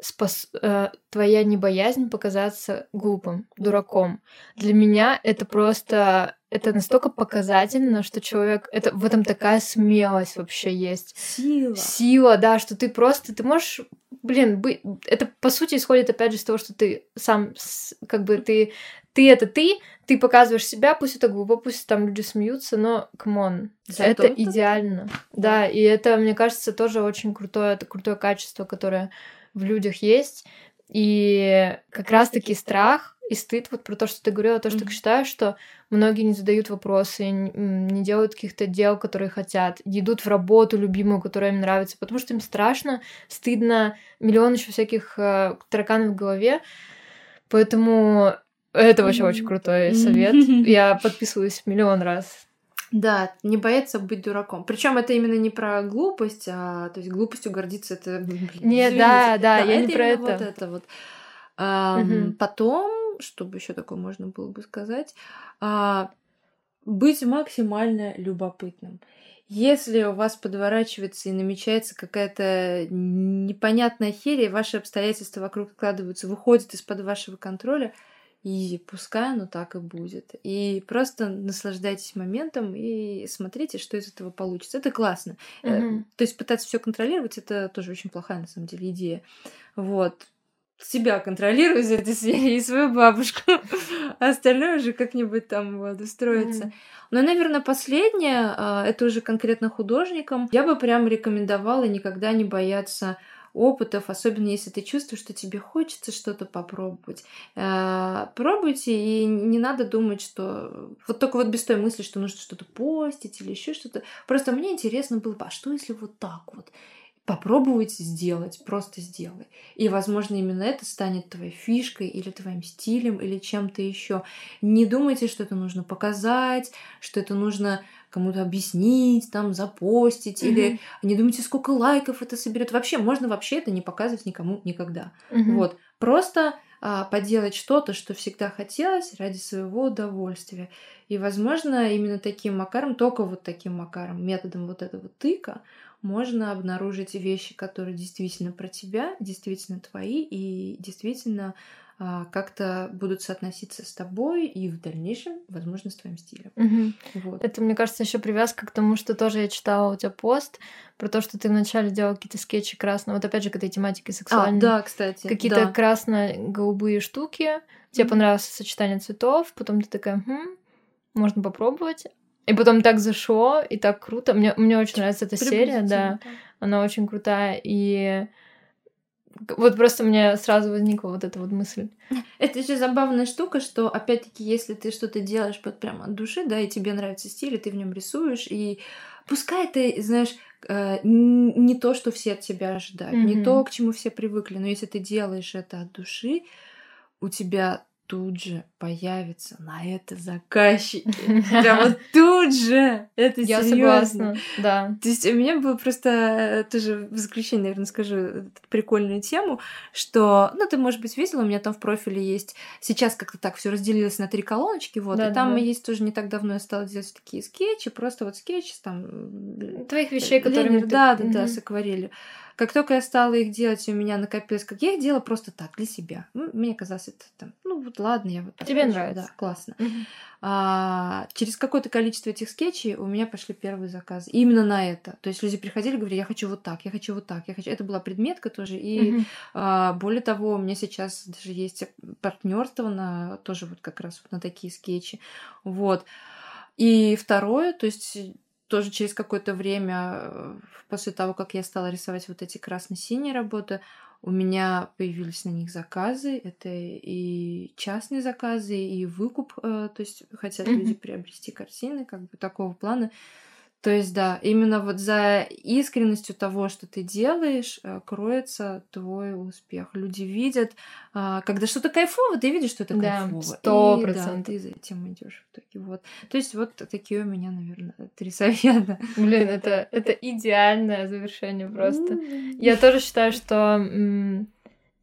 спас... э, твоя небоязнь показаться глупым, дураком. Для меня это просто это настолько показательно, что человек... Это, в этом такая смелость вообще есть. Сила. Сила, да, что ты просто... Ты можешь... Блин, быть... Это, по сути, исходит, опять же, с того, что ты сам... Как бы ты... Ты это ты, ты показываешь себя, пусть это глупо, пусть там люди смеются, но, come on, это идеально. Да. да, и это, мне кажется, тоже очень крутое, это крутое качество, которое в людях есть. И как раз-таки страх и стыд вот про то, что ты говорила, то, что mm-hmm. ты считаешь, что многие не задают вопросы, не делают каких-то дел, которые хотят, идут в работу любимую, которая им нравится, потому что им страшно, стыдно, миллион еще всяких э, тараканов в голове. Поэтому Это вообще очень крутой совет. (laughs) Я подписываюсь миллион раз. Да, не бояться быть дураком. Причем это именно не про глупость, а то есть глупостью гордиться это. (laughs) Не, да, да, я не про это. Вот это вот. А, угу. Потом, чтобы еще такое можно было бы сказать, а, быть максимально любопытным. Если у вас подворачивается и намечается какая-то непонятная херия, ваши обстоятельства вокруг складываются, выходят из-под вашего контроля, и пускай оно так и будет. И просто наслаждайтесь моментом и смотрите, что из этого получится. Это классно. Mm-hmm. То есть пытаться все контролировать, это тоже очень плохая, на самом деле, идея. Вот себя контролировать в этой сфере и свою бабушку. (laughs) А остальное уже как-нибудь там вот устроится. Mm-hmm. Но, наверное, последнее, а, это уже конкретно художникам, я бы прям рекомендовала никогда не бояться опытов, особенно если ты чувствуешь, что тебе хочется что-то попробовать. Э, пробуйте, и не надо думать, что вот только вот без той мысли, что нужно что-то постить или еще что-то. Просто мне интересно было, а что если вот так вот? Попробовать сделать, просто сделай. И, возможно, именно это станет твоей фишкой или твоим стилем или чем-то еще. Не думайте, что это нужно показать, что это нужно кому-то объяснить, там, запостить, mm-hmm. или не думайте, сколько лайков это соберет. Вообще, можно вообще это не показывать никому никогда. Mm-hmm. Вот. Просто а, поделать что-то, что всегда хотелось ради своего удовольствия. И, возможно, именно таким макаром, только вот таким макаром, методом вот этого тыка, можно обнаружить вещи, которые действительно про тебя, действительно твои и действительно а, как-то будут соотноситься с тобой и в дальнейшем, возможно, с твоим стилем. Угу. Вот. Это, мне кажется, еще привязка к тому, что тоже я читала у тебя пост про то, что ты вначале делал какие-то скетчи красные. Вот опять же к этой тематике сексуальной. А, да, кстати. Какие-то да. красно-голубые штуки. Тебе mm понравилось сочетание цветов, потом ты такая, хм, можно попробовать. И потом так зашло, и так круто. Мне, мне очень нравится эта серия, да. Она очень крутая. И вот просто мне сразу возникла вот эта вот мысль. Это еще забавная штука, что опять-таки, если ты что-то делаешь вот прямо от души, да, и тебе нравится стиль, и ты в нем рисуешь, и пускай ты, знаешь, э, не то, что все от тебя ожидают, mm-hmm. не то, к чему все привыкли, но если ты делаешь это от души, у тебя тут же появятся на это заказчики. Прямо тут же! Это Я согласна, да. То есть у меня было просто э, тоже в заключение, наверное, скажу прикольную тему, что, ну, ты, может быть, видела, у меня там в профиле есть, сейчас как-то так все разделилось на три колоночки, вот, да, и там да. есть тоже не так давно я стала делать такие скетчи, просто вот скетчи там... Твоих вещей, которые... Да, да, да, с акварелью. Как только я стала их делать, у меня накопилось, как я их делала просто так, для себя. Ну, мне казалось, это там, ну вот ладно, я вот... Тебе хочу. нравится? Да, классно. Mm-hmm. А, через какое-то количество этих скетчей у меня пошли первые заказы. Именно на это. То есть люди приходили и говорили, я хочу вот так, я хочу вот так, я хочу... Это была предметка тоже. И mm-hmm. а, более того, у меня сейчас даже есть партнерство на тоже вот как раз вот на такие скетчи. Вот. И второе, то есть тоже через какое-то время, э, после того, как я стала рисовать вот эти красно-синие работы, у меня появились на них заказы. Это и частные заказы, и выкуп, э, то есть хотят mm-hmm. люди приобрести картины, как бы такого плана. То есть, да, именно вот за искренностью того, что ты делаешь, э, кроется твой успех. Люди видят, а, когда что-то кайфово, ты видишь, что это кайфово. Сто процентов. Да, ты за этим идешь в итоге. Вот. То есть, вот такие у меня, наверное, три совета. Блин, это, это идеальное завершение просто. Я тоже считаю, что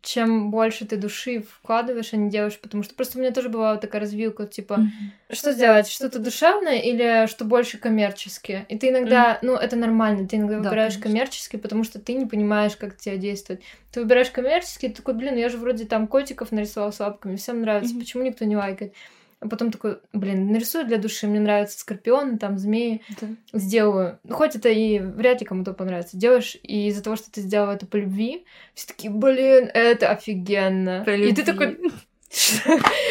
чем больше ты души вкладываешь, а не делаешь, потому что просто у меня тоже бывала такая развилка, типа, mm-hmm. что сделать, что-то душевное или что больше коммерчески. И ты иногда, mm-hmm. ну, это нормально, ты иногда да, выбираешь конечно. коммерчески, потому что ты не понимаешь, как тебе действовать. Ты выбираешь коммерчески, ты такой, блин, я же вроде там котиков нарисовал с лапками, всем нравится, mm-hmm. почему никто не лайкает? А потом такой, блин, нарисую для души, мне нравятся скорпионы, там, змеи. Да. Сделаю. Хоть это и вряд ли кому-то понравится. Делаешь, и из-за того, что ты сделала это по любви, все такие, блин, это офигенно. По и ты такой... (laughs)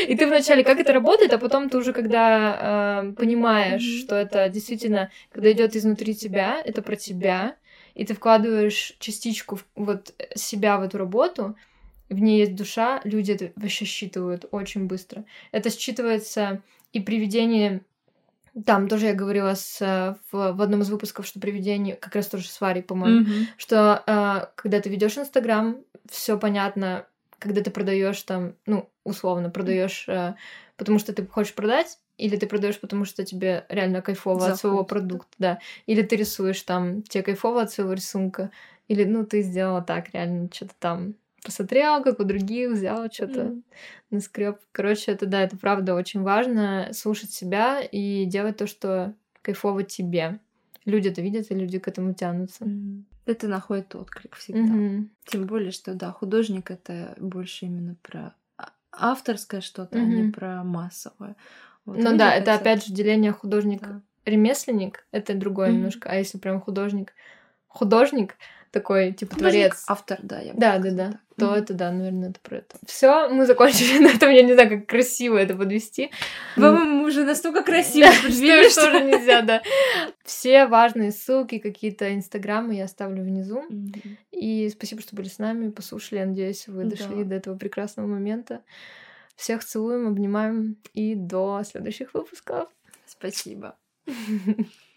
И ты вначале, как это работает, а потом ты уже, когда э, понимаешь, что это действительно, когда идет изнутри тебя, это про тебя, и ты вкладываешь частичку вот себя в эту работу, в ней есть душа, люди это вообще считывают очень быстро. Это считывается и приведение там тоже я говорила с, в, в одном из выпусков, что приведение, как раз тоже с Варей, по-моему, mm-hmm. что э, когда ты ведешь Инстаграм, все понятно, когда ты продаешь там, ну, условно, продаешь, э, потому что ты хочешь продать, или ты продаешь, потому что тебе реально кайфово Заход. от своего продукта, да. Или ты рисуешь там, тебе кайфово от своего рисунка. Или, ну, ты сделала так, реально, что-то там посмотрел, как у других, взял что-то mm. наскреб. Короче, это да, это правда очень важно слушать себя и делать то, что кайфово тебе. Люди это видят, и люди к этому тянутся. Mm. Это находит отклик всегда. Mm-hmm. Тем более, что да, художник это больше именно про а, авторское что-то, mm-hmm. а не про массовое. Вот ну да, это опять же деление художник-ремесленник, да. это другое mm-hmm. немножко. А если прям художник, художник, такой, типа, Художник, творец. Автор, да, я Да, да, да. То mm-hmm. это, да, наверное, это про это. Все, мы закончили (laughs) на этом. Я не знаю, как красиво это подвести. Мы уже настолько красиво подвели, что тоже нельзя, да. Все важные ссылки, какие-то инстаграмы я оставлю внизу. И спасибо, что были с нами, послушали. Я надеюсь, вы дошли до этого прекрасного момента. Всех целуем, обнимаем и до следующих выпусков. Спасибо. (laughs)